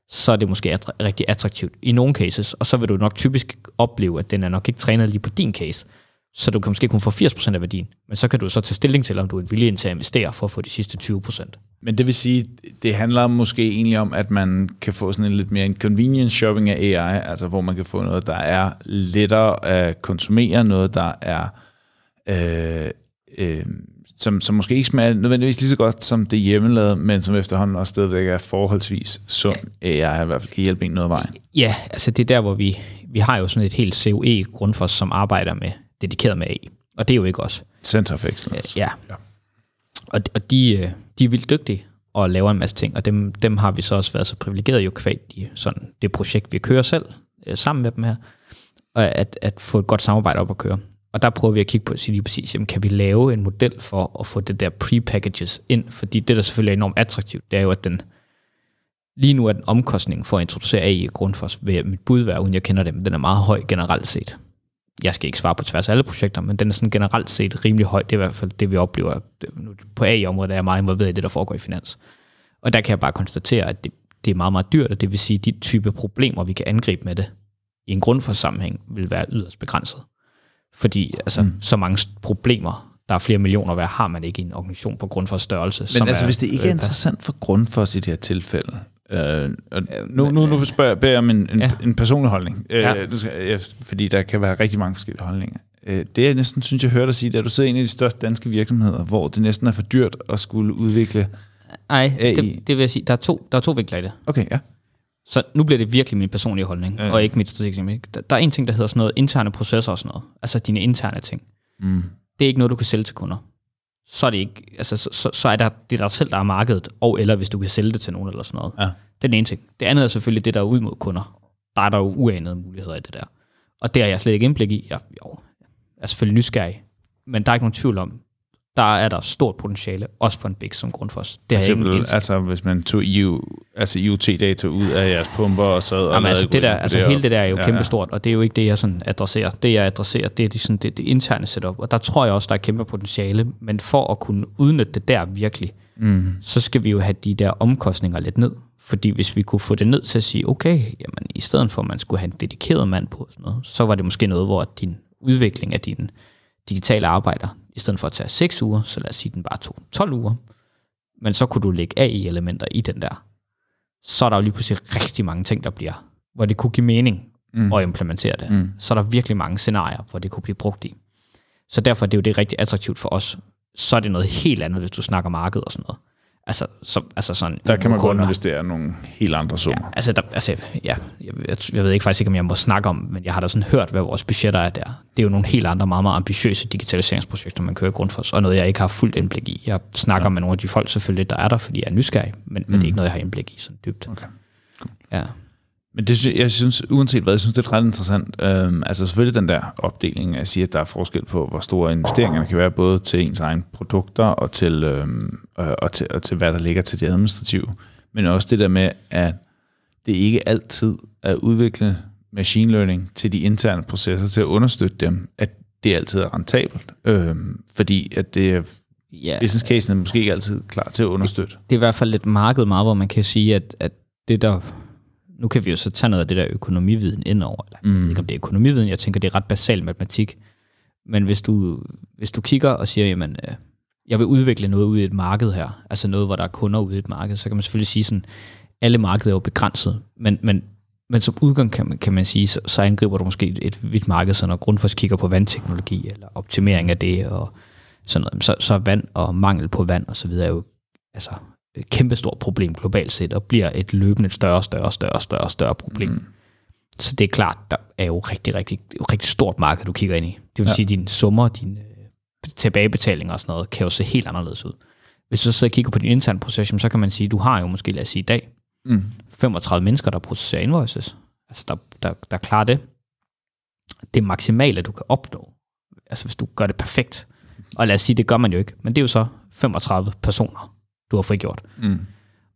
så er det måske at, rigtig attraktivt i nogle cases, og så vil du nok typisk opleve, at den er nok ikke trænet lige på din case, så du kan måske kun få 80% af værdien, men så kan du så tage stilling til, om du er villig til at investere for at få de sidste 20%. Men det vil sige, det handler måske egentlig om, at man kan få sådan en lidt mere en convenience shopping af AI, altså hvor man kan få noget, der er lettere at konsumere, noget, der er øh, øh, som, som måske ikke smager nødvendigvis lige så godt som det hjemmelavede, men som efterhånden også stadigvæk er forholdsvis sund AI, i hvert fald kan hjælpe en noget af vejen. Ja, altså det er der, hvor vi, vi har jo sådan et helt COE grundfos, som arbejder med dedikeret med AI. Og det er jo ikke os. Center of Excellence. Ja. ja. Og, og de, øh, de er vildt dygtige og laver en masse ting, og dem, dem har vi så også været så privilegeret jo kvad i sådan det projekt, vi kører selv øh, sammen med dem her, og at, at få et godt samarbejde op at køre. Og der prøver vi at kigge på at sige lige præcis, jamen, kan vi lave en model for at få det der pre-packages ind? Fordi det, der selvfølgelig er enormt attraktivt, det er jo, at den lige nu er den omkostning for at introducere AI i Grundfos ved mit bud være, uden jeg kender det, men den er meget høj generelt set. Jeg skal ikke svare på tværs af alle projekter, men den er sådan generelt set rimelig høj. Det er i hvert fald det, vi oplever på AI-området, er meget involveret i det, der foregår i finans. Og der kan jeg bare konstatere, at det, det er meget, meget dyrt, og det vil sige, at de type problemer, vi kan angribe med det i en grundforsammenhæng, vil være yderst begrænset. Fordi altså, mm. så mange problemer, der er flere millioner hvad har man ikke i en organisation på grund for størrelse. Men altså, er, hvis det ikke er interessant for Grundfos i det her tilfælde, Øh, og nu, nu, nu spørger jeg, beder jeg om en, en, ja. en personlig holdning, øh, ja. jeg, fordi der kan være rigtig mange forskellige holdninger. Øh, det jeg næsten synes, jeg hørte dig sige, det er, at du sidder i en af de største danske virksomheder, hvor det næsten er for dyrt at skulle udvikle Nej, det, det vil jeg sige, der er to, der er to vinkler i det. Okay, ja. Så nu bliver det virkelig min personlige holdning, ja. og ikke mit strategiske. Der, der er en ting, der hedder sådan noget interne processer og sådan noget. Altså dine interne ting. Mm. Det er ikke noget, du kan sælge til kunder. Så er det ikke, altså, så, så, så er der, det er dig selv, der er markedet, og eller hvis du kan sælge det til nogen eller sådan noget. Ja. Det er den ene ting. Det andet er selvfølgelig det, der er ud mod kunder. Der er der jo uanede muligheder i det der. Og det har jeg slet ikke indblik i. Jeg, jo, jeg er selvfølgelig nysgerrig, men der er ikke nogen tvivl om, der er der stort potentiale, også for en big som Grundfos. Det er eksempel, altså hvis man tog EU, altså IoT-data ud af jeres pumper og så... Jamen, altså, det der, altså det hele det der er jo ja, kæmpestort, ja. og det er jo ikke det, jeg sådan adresserer. Det, jeg adresserer, det er det, sådan, det, det interne setup, og der tror jeg også, der er kæmpe potentiale, men for at kunne udnytte det der virkelig, mm. så skal vi jo have de der omkostninger lidt ned. Fordi hvis vi kunne få det ned til at sige, okay, jamen, i stedet for at man skulle have en dedikeret mand på, sådan noget, så var det måske noget, hvor din udvikling af dine digitale arbejder, i stedet for at tage 6 uger, så lad os sige, den bare tog 12 uger, men så kunne du lægge AI-elementer i den der. Så er der jo lige pludselig rigtig mange ting, der bliver, hvor det kunne give mening mm. at implementere det. Mm. Så er der virkelig mange scenarier, hvor det kunne blive brugt i. Så derfor er det jo det rigtig attraktivt for os. Så er det noget helt andet, hvis du snakker marked og sådan noget. Altså, så, altså sådan, der kan man kunder. godt er nogle helt andre summer. Ja, altså, der, altså ja, jeg, jeg, jeg ved ikke faktisk ikke, om jeg må snakke om, men jeg har da sådan hørt, hvad vores budgetter er der. Det er jo nogle helt andre, meget, meget ambitiøse digitaliseringsprojekter, man kører grund for, og noget, jeg ikke har fuldt indblik i. Jeg snakker ja. med nogle af de folk selvfølgelig, der er der, fordi jeg er nysgerrig, men, mm. men det er ikke noget, jeg har indblik i sådan dybt. Okay. Cool. Ja. Men det, jeg synes, uanset hvad, jeg synes, det er ret interessant. Øhm, altså selvfølgelig den der opdeling, at sige, at der er forskel på, hvor store investeringerne kan være, både til ens egne produkter og til, øhm, og til, og til hvad der ligger til det administrative. Men også det der med, at det ikke altid er at udvikle machine learning til de interne processer, til at understøtte dem, at det altid er rentabelt. Øhm, fordi at det er ja, business casen er måske ikke altid klar til at understøtte. Det, det er i hvert fald et marked meget, hvor man kan sige, at, at det der nu kan vi jo så tage noget af det der økonomividen indover. Eller, mm. ikke om det er økonomividen, jeg tænker, det er ret basal matematik. Men hvis du, hvis du kigger og siger, jamen, øh, jeg vil udvikle noget ud i et marked her, altså noget, hvor der er kunder ude i et marked, så kan man selvfølgelig sige sådan, alle markeder er jo begrænset, men, men, men som udgang kan man, kan man sige, så, så angriber du måske et, vidt marked, så når Grundfos kigger på vandteknologi, eller optimering af det, og sådan noget, så, så vand og mangel på vand og så videre er jo altså, kæmpestort problem globalt set, og bliver et løbende større, større, større, større, større problem. Mm. Så det er klart, der er jo rigtig, rigtig, rigtig stort marked, du kigger ind i. Det vil ja. sige, at dine summer, dine øh, tilbagebetalinger og sådan noget, kan jo se helt anderledes ud. Hvis du så kigger på din interne procession, så kan man sige, at du har jo måske, lad os sige i dag, mm. 35 mennesker, der processerer invoices. Altså, der, der, der klarer det. Det maksimale, du kan opnå. Altså, hvis du gør det perfekt. Og lad os sige, det gør man jo ikke. Men det er jo så 35 personer, du har frigjort. Mm.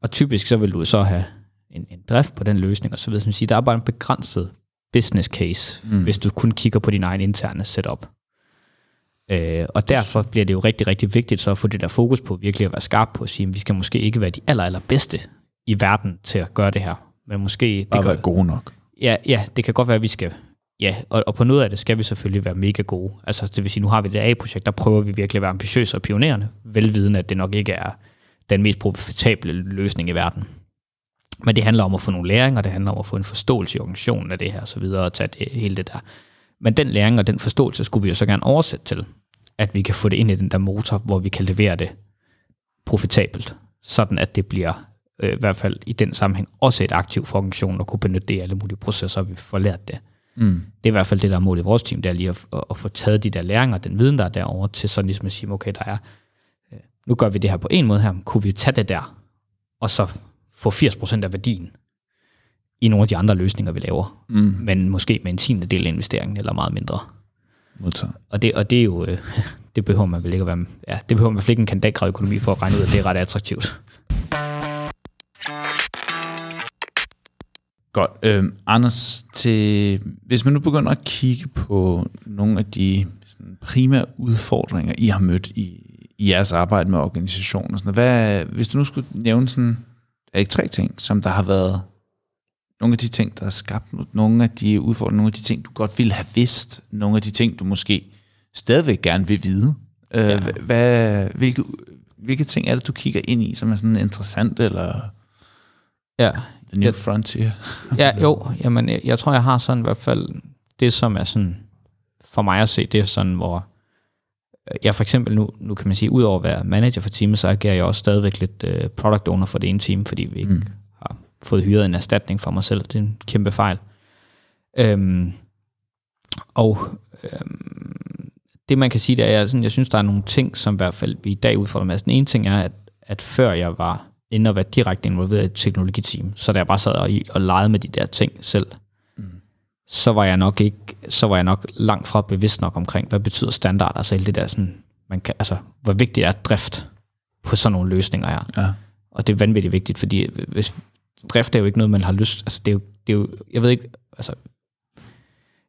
Og typisk så vil du så have en, en drift på den løsning, og så videre. Som siger, der er bare en begrænset business case, mm. hvis du kun kigger på din egen interne setup. Øh, og derfor bliver det jo rigtig, rigtig vigtigt så at få det der fokus på virkelig at være skarp på at sige, at vi skal måske ikke være de aller, aller bedste i verden til at gøre det her. Men måske... Bare det være gode nok. Ja, ja, det kan godt være, at vi skal... Ja, og, og på noget af det skal vi selvfølgelig være mega gode. Altså, det vil sige, nu har vi det A-projekt, der prøver vi virkelig at være ambitiøse og pionerende, velvidende, at det nok ikke er den mest profitable løsning i verden. Men det handler om at få nogle læringer, det handler om at få en forståelse i organisationen af det her, og så videre, og tage det, hele det der. Men den læring og den forståelse skulle vi jo så gerne oversætte til, at vi kan få det ind i den der motor, hvor vi kan levere det profitabelt, sådan at det bliver øh, i hvert fald i den sammenhæng også et aktiv for organisationen at kunne benytte det i alle mulige processer, vi får lært det. Mm. Det er i hvert fald det, der er målet i vores team, det er lige at, at, at få taget de der læringer, den viden, der er derovre, til sådan ligesom at sige, okay, der er, nu gør vi det her på en måde her, kunne vi tage det der, og så få 80% af værdien i nogle af de andre løsninger, vi laver, Mm. men måske med en tiende del af investeringen, eller meget mindre. Modtaget. Og det, og det er jo, øh, det behøver man vel ikke at være, ja, det behøver man fald ikke en kandidatgrad økonomi for at regne ud, at det er ret attraktivt. Godt. Øhm, Anders, til, hvis man nu begynder at kigge på nogle af de sådan, primære udfordringer, I har mødt i, i jeres arbejde med organisationen, og sådan noget, hvad, hvis du nu skulle nævne sådan, er ikke tre ting, som der har været nogle af de ting, der har skabt nogle af de udfordringer, nogle af de ting, du godt ville have vidst, nogle af de ting, du måske stadigvæk gerne vil vide. Øh, Ja. hvad, hvilke, hvilke ting er det, du kigger ind i, som er sådan interessant, eller Ja, the new Ja. frontier? ja jo, jamen, jeg, jeg tror, jeg har sådan i hvert fald, det som er sådan, for mig at se, det er sådan, hvor jeg for eksempel nu, nu kan man sige, udover at være manager for teamet, så agerer jeg også stadigvæk lidt uh, product owner for det ene team, fordi vi ikke Mm. har fået hyret en erstatning for mig selv. Det er en kæmpe fejl. Øhm, og øhm, det man kan sige, det er, at sådan, jeg synes, der er nogle ting, som i hvert fald vi i dag udfordrer med. Altså, Den ene ting er, at, at før jeg var inde og være direkte involveret i et teknologiteam, så da jeg bare sad og, og legede med de der ting selv. Så var jeg nok ikke, så var jeg nok langt fra bevidst nok omkring, hvad betyder standard, altså alt det der sådan, man kan, altså, hvor vigtigt er drift på sådan nogle løsninger her. Ja. Og det er vanvittigt vigtigt, fordi hvis, drift er jo ikke noget, man har lyst, altså det er jo, det er jo jeg ved ikke, altså,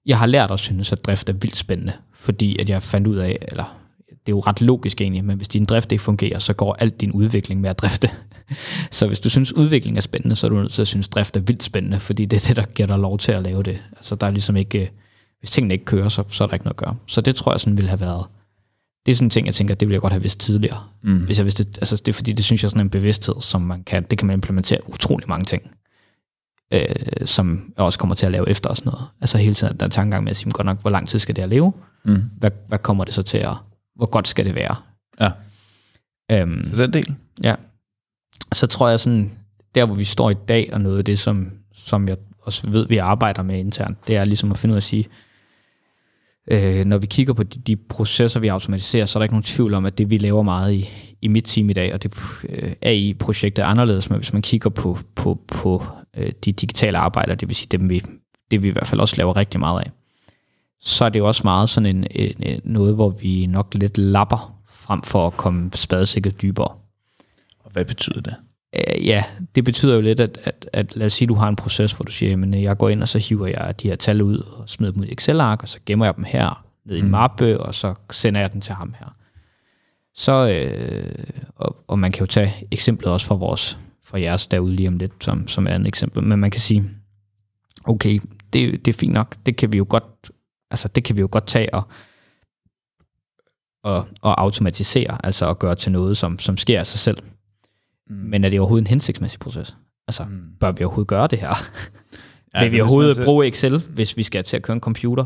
jeg har lært at synes, at drift er vildt spændende, fordi at jeg fandt ud af, eller det er jo ret logisk egentlig, men hvis din drift ikke fungerer, så går alt din udvikling med at drifte. Så hvis du synes, udvikling er spændende, så er du nødt til at synes, drift er vildt spændende, fordi det er det, der giver dig lov til at lave det. Altså der er ligesom ikke, hvis tingene ikke kører, så, så er der ikke noget at gøre. Så det tror jeg sådan ville have været, det er sådan en ting, jeg tænker, det ville jeg godt have vidst tidligere. Mm. Hvis jeg vidste, altså det er fordi, det synes jeg er sådan en bevidsthed, som man kan, det kan man implementere utrolig mange ting, øh, som jeg også kommer til at lave efter og sådan noget. Altså hele tiden, der er tankegang med at sige, godt nok, hvor lang tid skal det at leve? Mm. Hvad, hvad kommer det så til at, hvor godt skal det være? Ja. Øhm, Så den del. Ja. Så tror jeg sådan, der hvor vi står i dag, og noget af det, som, som jeg også ved, vi arbejder med internt, det er ligesom at finde ud af at sige, øh, når vi kigger på de, de processer, vi automatiserer, så er der ikke nogen tvivl om, at det vi laver meget i, i mit team i dag, og det øh, AI-projekt er anderledes, men hvis man kigger på, på, på øh, de digitale arbejder, det vil sige dem, vi, det vi i hvert fald også laver rigtig meget af, så er det jo også meget sådan en, en, en noget, hvor vi nok lidt lapper frem for at komme spadesikkert dybere. Og hvad betyder det? Øh, ja, det betyder jo lidt, at, at, at lad os sige, at du har en proces, hvor du siger, jamen jeg går ind, og så hiver jeg de her tal ud, og smider dem ud i Excel-ark, og så gemmer jeg dem her, ned i en Mm. mappe, og så sender jeg den til ham her. Så, øh, og, og man kan jo tage eksemplet også fra vores, fra jeres derude lige om lidt, som, som et andet eksempel, men man kan sige, okay, det, det er fint nok, det kan vi jo godt, altså det kan vi jo godt tage og, og, og automatisere, altså at gøre til noget, som, som sker af sig selv. Mm. Men er det overhovedet en hensigtsmæssig proces? Altså, Mm. bør vi overhovedet gøre det her? Altså, Ja, Vil vi hvis overhovedet ser- bruge Excel, hvis vi skal til at køre en computer?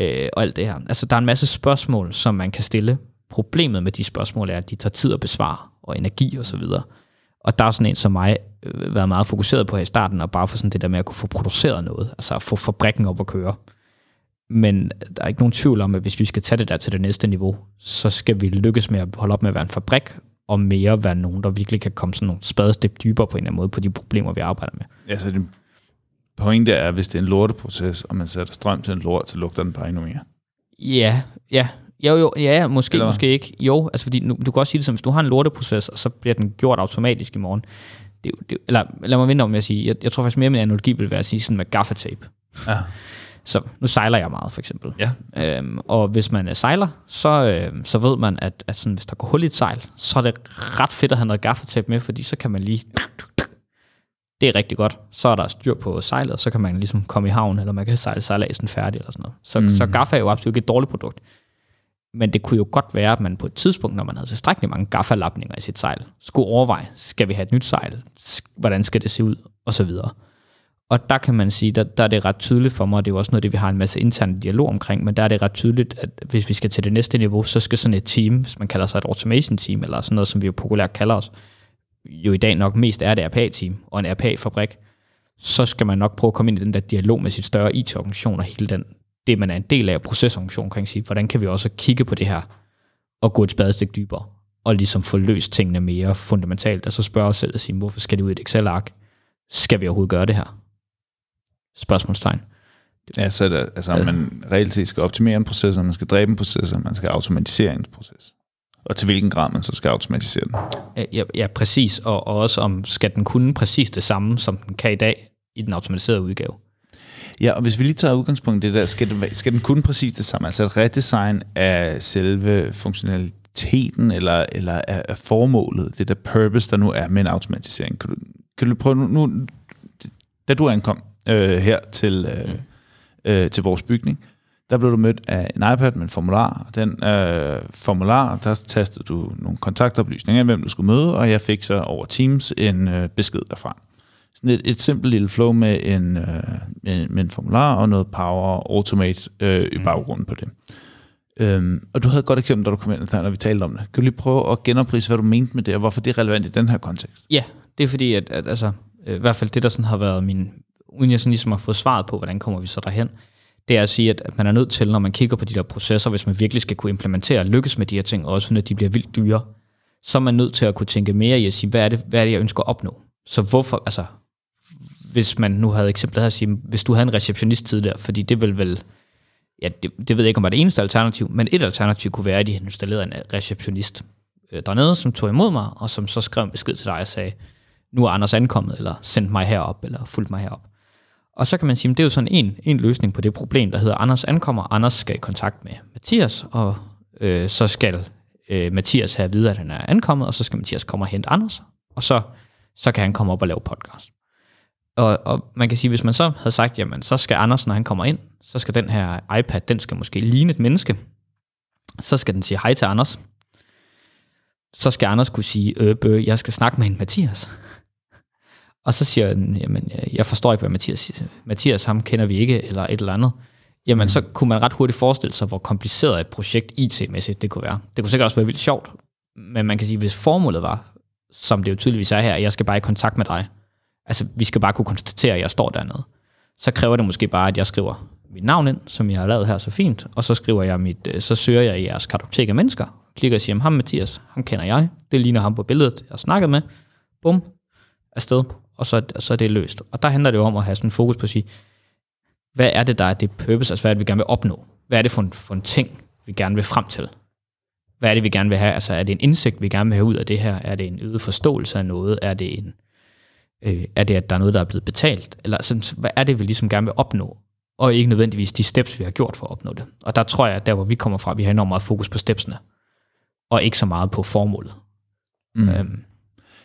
Øh, og alt det her. Altså, der er en masse spørgsmål, som man kan stille. Problemet med de spørgsmål er, at de tager tid at besvare, og energi og så videre. Og der er sådan en som mig øh, været meget fokuseret på her i starten, og bare for sådan det der med at kunne få produceret noget, altså at få fabrikken op at køre. Men der er ikke nogen tvivl om, at hvis vi skal tage det der til det næste niveau, så skal vi lykkes med at holde op med at være en fabrik, og mere være nogen, der virkelig kan komme sådan nogle spadestep dybere på en eller anden måde på de problemer, vi arbejder med. Altså, det pointe er, hvis det er en lorteproces, og man sætter strøm til en lort, så lugter den bare endnu mere. Ja, ja. Jo, jo, ja, måske, Eller måske ikke. Jo, altså fordi nu, du kan også sige det som, hvis du har en lorteproces, og så bliver den gjort automatisk i morgen. Det, er det, er- eller lad mig vente om at sige, jeg, jeg tror faktisk mere, min analogi vil være at sige sådan med gaffatape. Ja. Så nu sejler jeg meget, for eksempel. Ja. Øhm, og hvis man øh, sejler, så, øh, så ved man, at, at sådan, hvis der går hul i et sejl, så er det ret fedt at have noget gaffatape med, fordi så kan man lige... Det er rigtig godt. Så er der styr på sejlet, så kan man ligesom komme i havn, eller man kan sejle sejladsen færdig eller sådan noget. Så, Mm. så gaffa er jo absolut ikke et dårligt produkt. Men det kunne jo godt være, at man på et tidspunkt, når man havde tilstrækkeligt mange gaffalapninger i sit sejl, skulle overveje, skal vi have et nyt sejl? Hvordan skal det se ud? Og så videre. Og der kan man sige, der, der er det ret tydeligt for mig, og det er jo også noget, det vi har en masse intern dialog omkring, men der er det ret tydeligt, at hvis vi skal til det næste niveau, så skal sådan et team, hvis man kalder sig et automation team, eller sådan noget, som vi jo populært kalder os, jo i dag nok mest er et RPA-team og en RPA-fabrik, så skal man nok prøve at komme ind i den der dialog med sit større IT-organisation og hele den, det, man er en del af procesorganisationen, kan sige, hvordan kan vi også kigge på det her og gå et spadestik dybere, og ligesom få løst tingene mere fundamentalt, og så spørge os selv og sige, hvorfor skal det ud i et Excel-ark? Skal vi overhovedet gøre det her? Spørgsmålstegn. Ja, så er det, altså, ja. man reelt set skal optimere en proces, og man skal dræbe en proces, og man skal automatisere en proces. Og til hvilken grad man så skal automatisere den. Ja, ja præcis. Og, og også om, skal den kunne præcis det samme, som den kan i dag i den automatiserede udgave. Ja, og hvis vi lige tager udgangspunkt i det der, skal den, skal den kunne præcis det samme? Altså et redesign af selve funktionaliteten, eller, eller af, af formålet, det der purpose, der nu er med en automatisering. Kan du, kan du prøve nu, nu da du ankom øh, her til, øh, øh, til vores bygning, der blev du mødt af en iPad med en formular. Den øh, formular, der tastede du nogle kontaktoplysninger, hvem du skulle møde, og jeg fik så over Teams en øh, besked derfra. Sådan et, et simpelt lille flow med en, øh, med, med en formular og noget Power Automate øh, i mm. baggrunden på det. Øhm, og du havde et godt eksempel, da du kom ind, når vi talte om det. Kan du lige prøve at genoprise, hvad du mente med det, og hvorfor det er relevant i den her kontekst? Ja, det er fordi, at, at altså, øh, i hvert fald det, der sådan har været min, uden jeg sådan ligesom har fået svaret på, hvordan kommer vi så derhen, det er at sige, at man er nødt til, når man kigger på de der processer, hvis man virkelig skal kunne implementere og lykkes med de her ting, også når de bliver vildt dyre, så er man nødt til at kunne tænke mere i at sige, hvad er det, hvad er det jeg ønsker at opnå? Så hvorfor, altså, hvis man nu havde eksemplet her at sige, hvis du havde en receptionist tidligere, fordi det vil vel, ja, det, det ved jeg ikke, om det er det eneste alternativ, men et alternativ kunne være, at de installerede en receptionist øh, dernede, som tog imod mig, og som så skrev en besked til dig og sagde, nu er Anders ankommet, eller sendt mig herop, eller fulgt mig herop. Og så kan man sige, at det er jo sådan en, en løsning på det problem, der hedder, Anders ankommer, Anders skal i kontakt med Mathias, og øh, så skal øh, Mathias have at vide, at han er ankommet, og så skal Mathias komme og hente Anders, og så, så kan han komme op og lave podcast. Og, og man kan sige, hvis man så havde sagt, jamen så skal Anders, når han kommer ind, så skal den her iPad, den skal måske ligne et menneske. Så skal den sige hej til Anders. Så skal Anders kunne sige, øh, bøh, jeg skal snakke med en Mathias. Og så siger den, jamen jeg forstår ikke, hvad Mathias siger. Mathias, ham kender vi ikke, eller et eller andet. Jamen mm. så kunne man ret hurtigt forestille sig, hvor kompliceret et projekt IT-mæssigt det kunne være. Det kunne sikkert også være vildt sjovt, men man kan sige, hvis formålet var, som det jo tydeligvis er her, at jeg skal bare i kontakt med dig, altså vi skal bare kunne konstatere, at jeg står dernede. Så kræver det måske bare, at jeg skriver mit navn ind, som jeg har lavet her så fint, og så skriver jeg mit, øh, så søger jeg i jeres kartotek af mennesker, klikker og siger, ham Mathias, ham kender jeg, det ligner ham på billedet, jeg har snakket med, bum, afsted, og så, så er det løst. Og der handler det jo om at have sådan fokus på at sige, hvad er det, der er det purpose, altså hvad er det, vi gerne vil opnå? Hvad er det for en, for en ting, vi gerne vil frem til? Hvad er det, vi gerne vil have? Altså er det en indsigt, vi gerne vil have ud af det her? Er det en øget forståelse af noget? Er det en, Øh, er det, at der er noget, der er blevet betalt? Eller sådan, hvad er det, vi ligesom gerne vil opnå? Og ikke nødvendigvis de steps, vi har gjort for at opnå det. Og der tror jeg, at der, hvor vi kommer fra, vi har enormt meget fokus på stepsene, og ikke så meget på formålet. Mm. Øhm.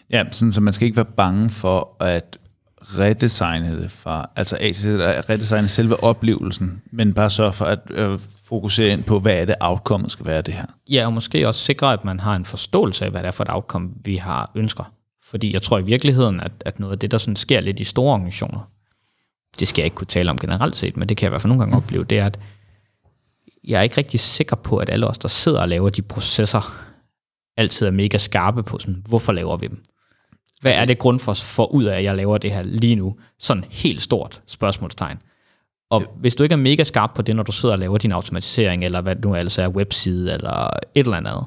Ja, sådan, så man skal ikke være bange for at redesigne det fra, altså at redesigne selve oplevelsen, men bare sørge for at øh, fokusere ind på, hvad er det outcome skal være det her. Ja, og måske også sikre, at man har en forståelse af, hvad det er for et outcome, vi har ønsker. Fordi jeg tror i virkeligheden, at, at noget af det, der sådan sker lidt i store organisationer, det skal jeg ikke kunne tale om generelt set, men det kan jeg i hvert fald nogle gange opleve, det er, at jeg er ikke rigtig sikker på, at alle os, der sidder og laver de processer, altid er mega skarpe på sådan, hvorfor laver vi dem? Hvad er det grund for, for ud af, at jeg laver det her lige nu? Sådan helt stort spørgsmålstegn. Og ja. hvis du ikke er mega skarp på det, når du sidder og laver din automatisering, eller hvad nu altså er, webside, eller et eller andet,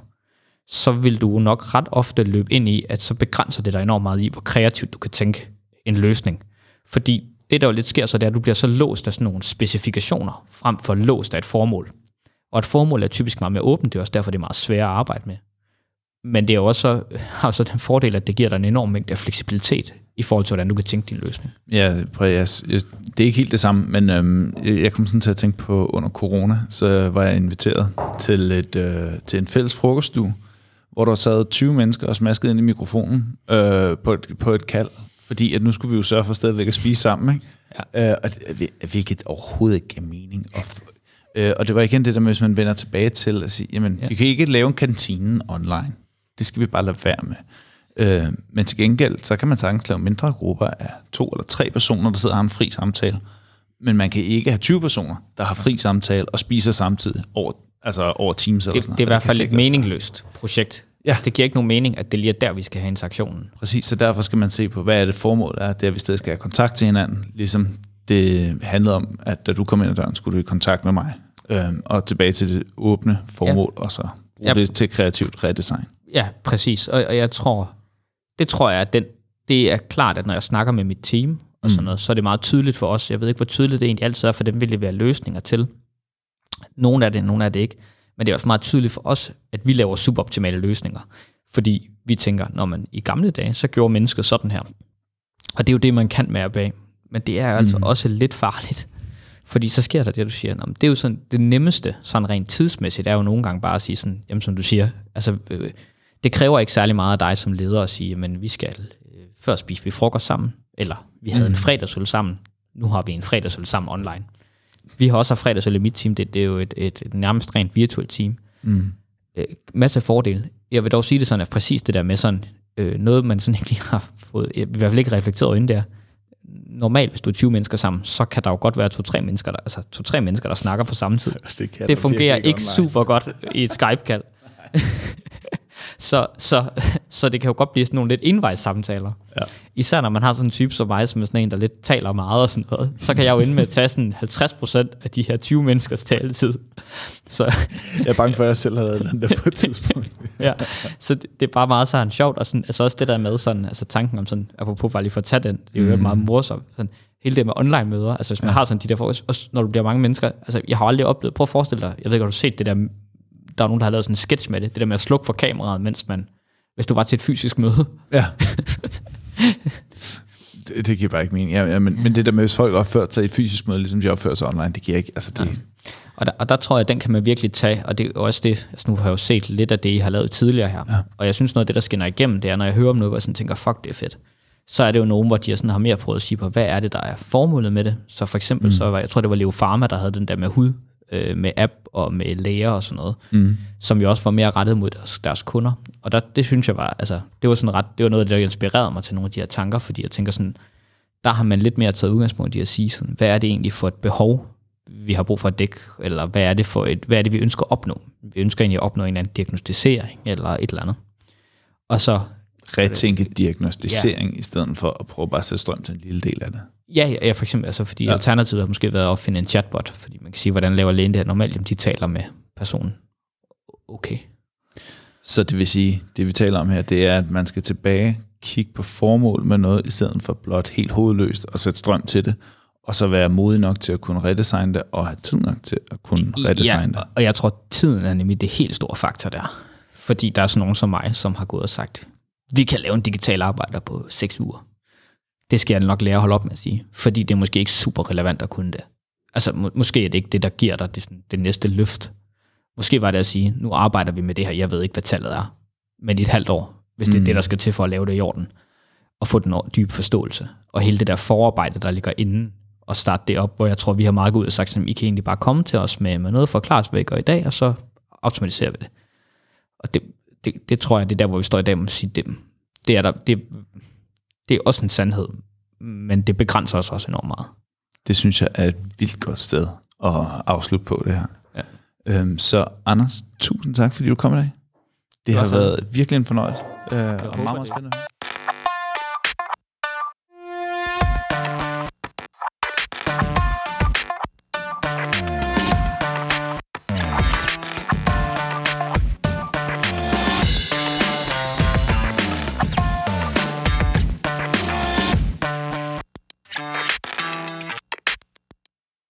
så vil du nok ret ofte løbe ind i, at så begrænser det dig enormt meget i, hvor kreativt du kan tænke en løsning. Fordi det, der jo lidt sker, så det er, at du bliver så låst af sådan nogle specifikationer, frem for låst af et formål. Og et formål er typisk meget mere åbent, det er også derfor, det er meget svært at arbejde med. Men det er jo også, har også den fordel, at det giver dig en enorm mængde af fleksibilitet i forhold til, hvordan du kan tænke din løsning. Ja, jeg, det er ikke helt det samme, men øhm, jeg kom sådan til at tænke på, under corona, så var jeg inviteret til, et, øh, til en fælles frokoststue, hvor der sad 20 mennesker og smaskede ind i mikrofonen øh, på, et, på et kald, fordi at nu skulle vi jo sørge for stadigvæk at spise sammen, ikke? Ja. Øh, og hvilket overhovedet ikke giver mening. Og, øh, og det var igen det der med, hvis man vender tilbage til at sige, jamen, ja. vi kan ikke lave en kantine online. Det skal vi bare lade være med. Øh, men til gengæld, så kan man sagtens lave mindre grupper af to eller tre personer, der sidder og har en fri samtale. Men man kan ikke have 20 personer, der har fri samtale og spiser samtidig over, altså over Teams eller Det, sådan det er i noget. hvert fald et meningsløst projekt. Ja. Altså, det giver ikke nogen mening, at det lige er der, vi skal have interaktionen. Præcis, så derfor skal man se på, hvad er det formål er. Det er, at vi stadig skal have kontakt til hinanden. Ligesom det handlede om, at da du kom ind ad døren, skulle du i kontakt med mig. Øhm, og tilbage til det åbne formål, ja. og så bruge Ja. det til kreativt redesign. Ja, præcis. Og, og jeg tror, det tror jeg, at den, det er klart, at når jeg snakker med mit team og sådan noget, så er det meget tydeligt for os. Jeg ved ikke, hvor tydeligt det egentlig altid er, for dem vil levere løsninger til. Nogle af det, nogle af det ikke. Men det er også meget tydeligt for os, at vi laver suboptimale løsninger. Fordi vi tænker, når man i gamle dage, så gjorde mennesket sådan her. Og det er jo det, man kan med bag. Men det er altså også lidt farligt. Fordi så sker der det, du siger. Nå, det er jo sådan, det nemmeste, sådan rent tidsmæssigt, er jo nogle gange bare at sige sådan, jamen som du siger, altså, øh, det kræver ikke særlig meget af dig som leder at sige, men vi skal, øh, før spise vi frokost sammen, eller vi havde mm. en fredagsøl sammen, nu har vi en fredagsøl sammen online. Vi har også haft fredagsøl i mit team, det, det er jo et, et, et nærmest rent virtuelt team. Mm. Øh, masser af fordele. Jeg vil dog sige det sådan, at præcis det der med sådan, øh, noget man sådan ikke lige har fået, i hvert fald ikke reflekteret inden der, normalt, hvis du er 20 mennesker sammen, så kan der jo godt være to-tre mennesker, der, altså to-tre mennesker, der snakker på samme tid. Det, kan Det fungerer ikke super godt i et Skype-kald. så, så, så det kan jo godt blive sådan nogle lidt envejssamtaler. Ja. Især når man har sådan en type som mig, som er sådan en, der lidt taler meget og sådan noget. Så kan jeg jo ende med at tage sådan 50% af de her 20 menneskers taletid. Så, Jeg er bange for, at jeg selv har lavet den der på et tidspunkt. ja, så det, det, er bare meget sådan sjovt. Og sådan, altså også det der med sådan, altså tanken om sådan, apropos bare lige for at tage den, det er jo mm. meget morsomt. Sådan, hele det med online møder, altså hvis man ja. har sådan de der, for, også når du bliver mange mennesker, altså jeg har aldrig oplevet, prøv at forestille dig, jeg ved ikke, har du set det der, der er nogen, der har lavet sådan en sketch med det, det der med at slukke for kameraet, mens man, hvis du var til et fysisk møde. Ja. det, det giver bare ikke mening. Ja, ja, men, men det der med, hvis folk opfører sig i fysisk møde, ligesom de opfører sig online, det giver ikke, altså det, ja. Og der, og der tror jeg, at den kan man virkelig tage, og det er også det, altså nu har jeg jo set lidt af det, I har lavet tidligere her, ja. og jeg synes noget af det, der skinner igennem, det er, når jeg hører om noget, hvor jeg sådan tænker, fuck, det er fedt, så er det jo nogen, hvor de sådan har mere prøvet at sige på, hvad er det, der er formålet med det. Så for eksempel, mm. så var, jeg tror, det var Leo Pharma, der havde den der med hud, øh, med app og med læger og sådan noget, mm. som jo også var mere rettet mod deres, deres kunder. Og der, det synes jeg var, altså, det var sådan ret, det var noget, der inspirerede mig til nogle af de her tanker, fordi jeg tænker sådan, der har man lidt mere taget udgangspunkt i at sige sådan, hvad er det egentlig for et behov, vi har brug for at dække, eller hvad er det for et, hvad er det, vi ønsker at opnå? Vi ønsker egentlig at opnå en eller anden diagnostisering, eller et eller andet. Og så, retænke diagnostisering, ja. i stedet for at prøve bare at sætte strøm til en lille del af det. Ja, ja, for eksempel, altså fordi ja. alternativet har måske været at opfinde en chatbot, fordi man kan sige, hvordan laver lægen det her normalt? Jamen, de taler med personen. Okay. Så det vil sige, det vi taler om her, det er, at man skal tilbage, kigge på formål med noget, i stedet for blot helt hovedløst og sætte strøm til det, og så være modig nok til at kunne redesigne det, og have tid nok til at kunne redesigne ja, det. og- og jeg tror, tiden er nemlig det helt store faktor der. Fordi der er sådan nogen som mig, som har gået og sagt, vi kan lave en digital arbejder på 6 uger. Det skal jeg nok lære at holde op med at sige. Fordi det er måske ikke super relevant at kunne det. Altså, må, måske er det ikke det, der giver dig det, sådan, det næste løft. Måske var det at sige, nu arbejder vi med det her, jeg ved ikke, hvad tallet er. Men i et halvt år, hvis det er det, der skal til for at lave det i orden. Og få den dybe forståelse. Og hele det der forarbejde, der ligger inden, og starte det op, hvor jeg tror, vi har meget ud og sagt, at I kan egentlig bare komme til os med, med noget forklares, hvad I gør i dag, og så automatiserer vi det. Og det, det, det tror jeg, det er der, hvor vi står i dag, og sige, det, det, er der, det, det er også en sandhed, men det begrænser os også enormt meget. Det synes jeg er et vildt godt sted at afslutte på det her. Ja. Øhm, så Anders, tusind tak, fordi du kom i dag. Det har var så. været virkelig en fornøjelse. Øh, og meget, meget det. spændende.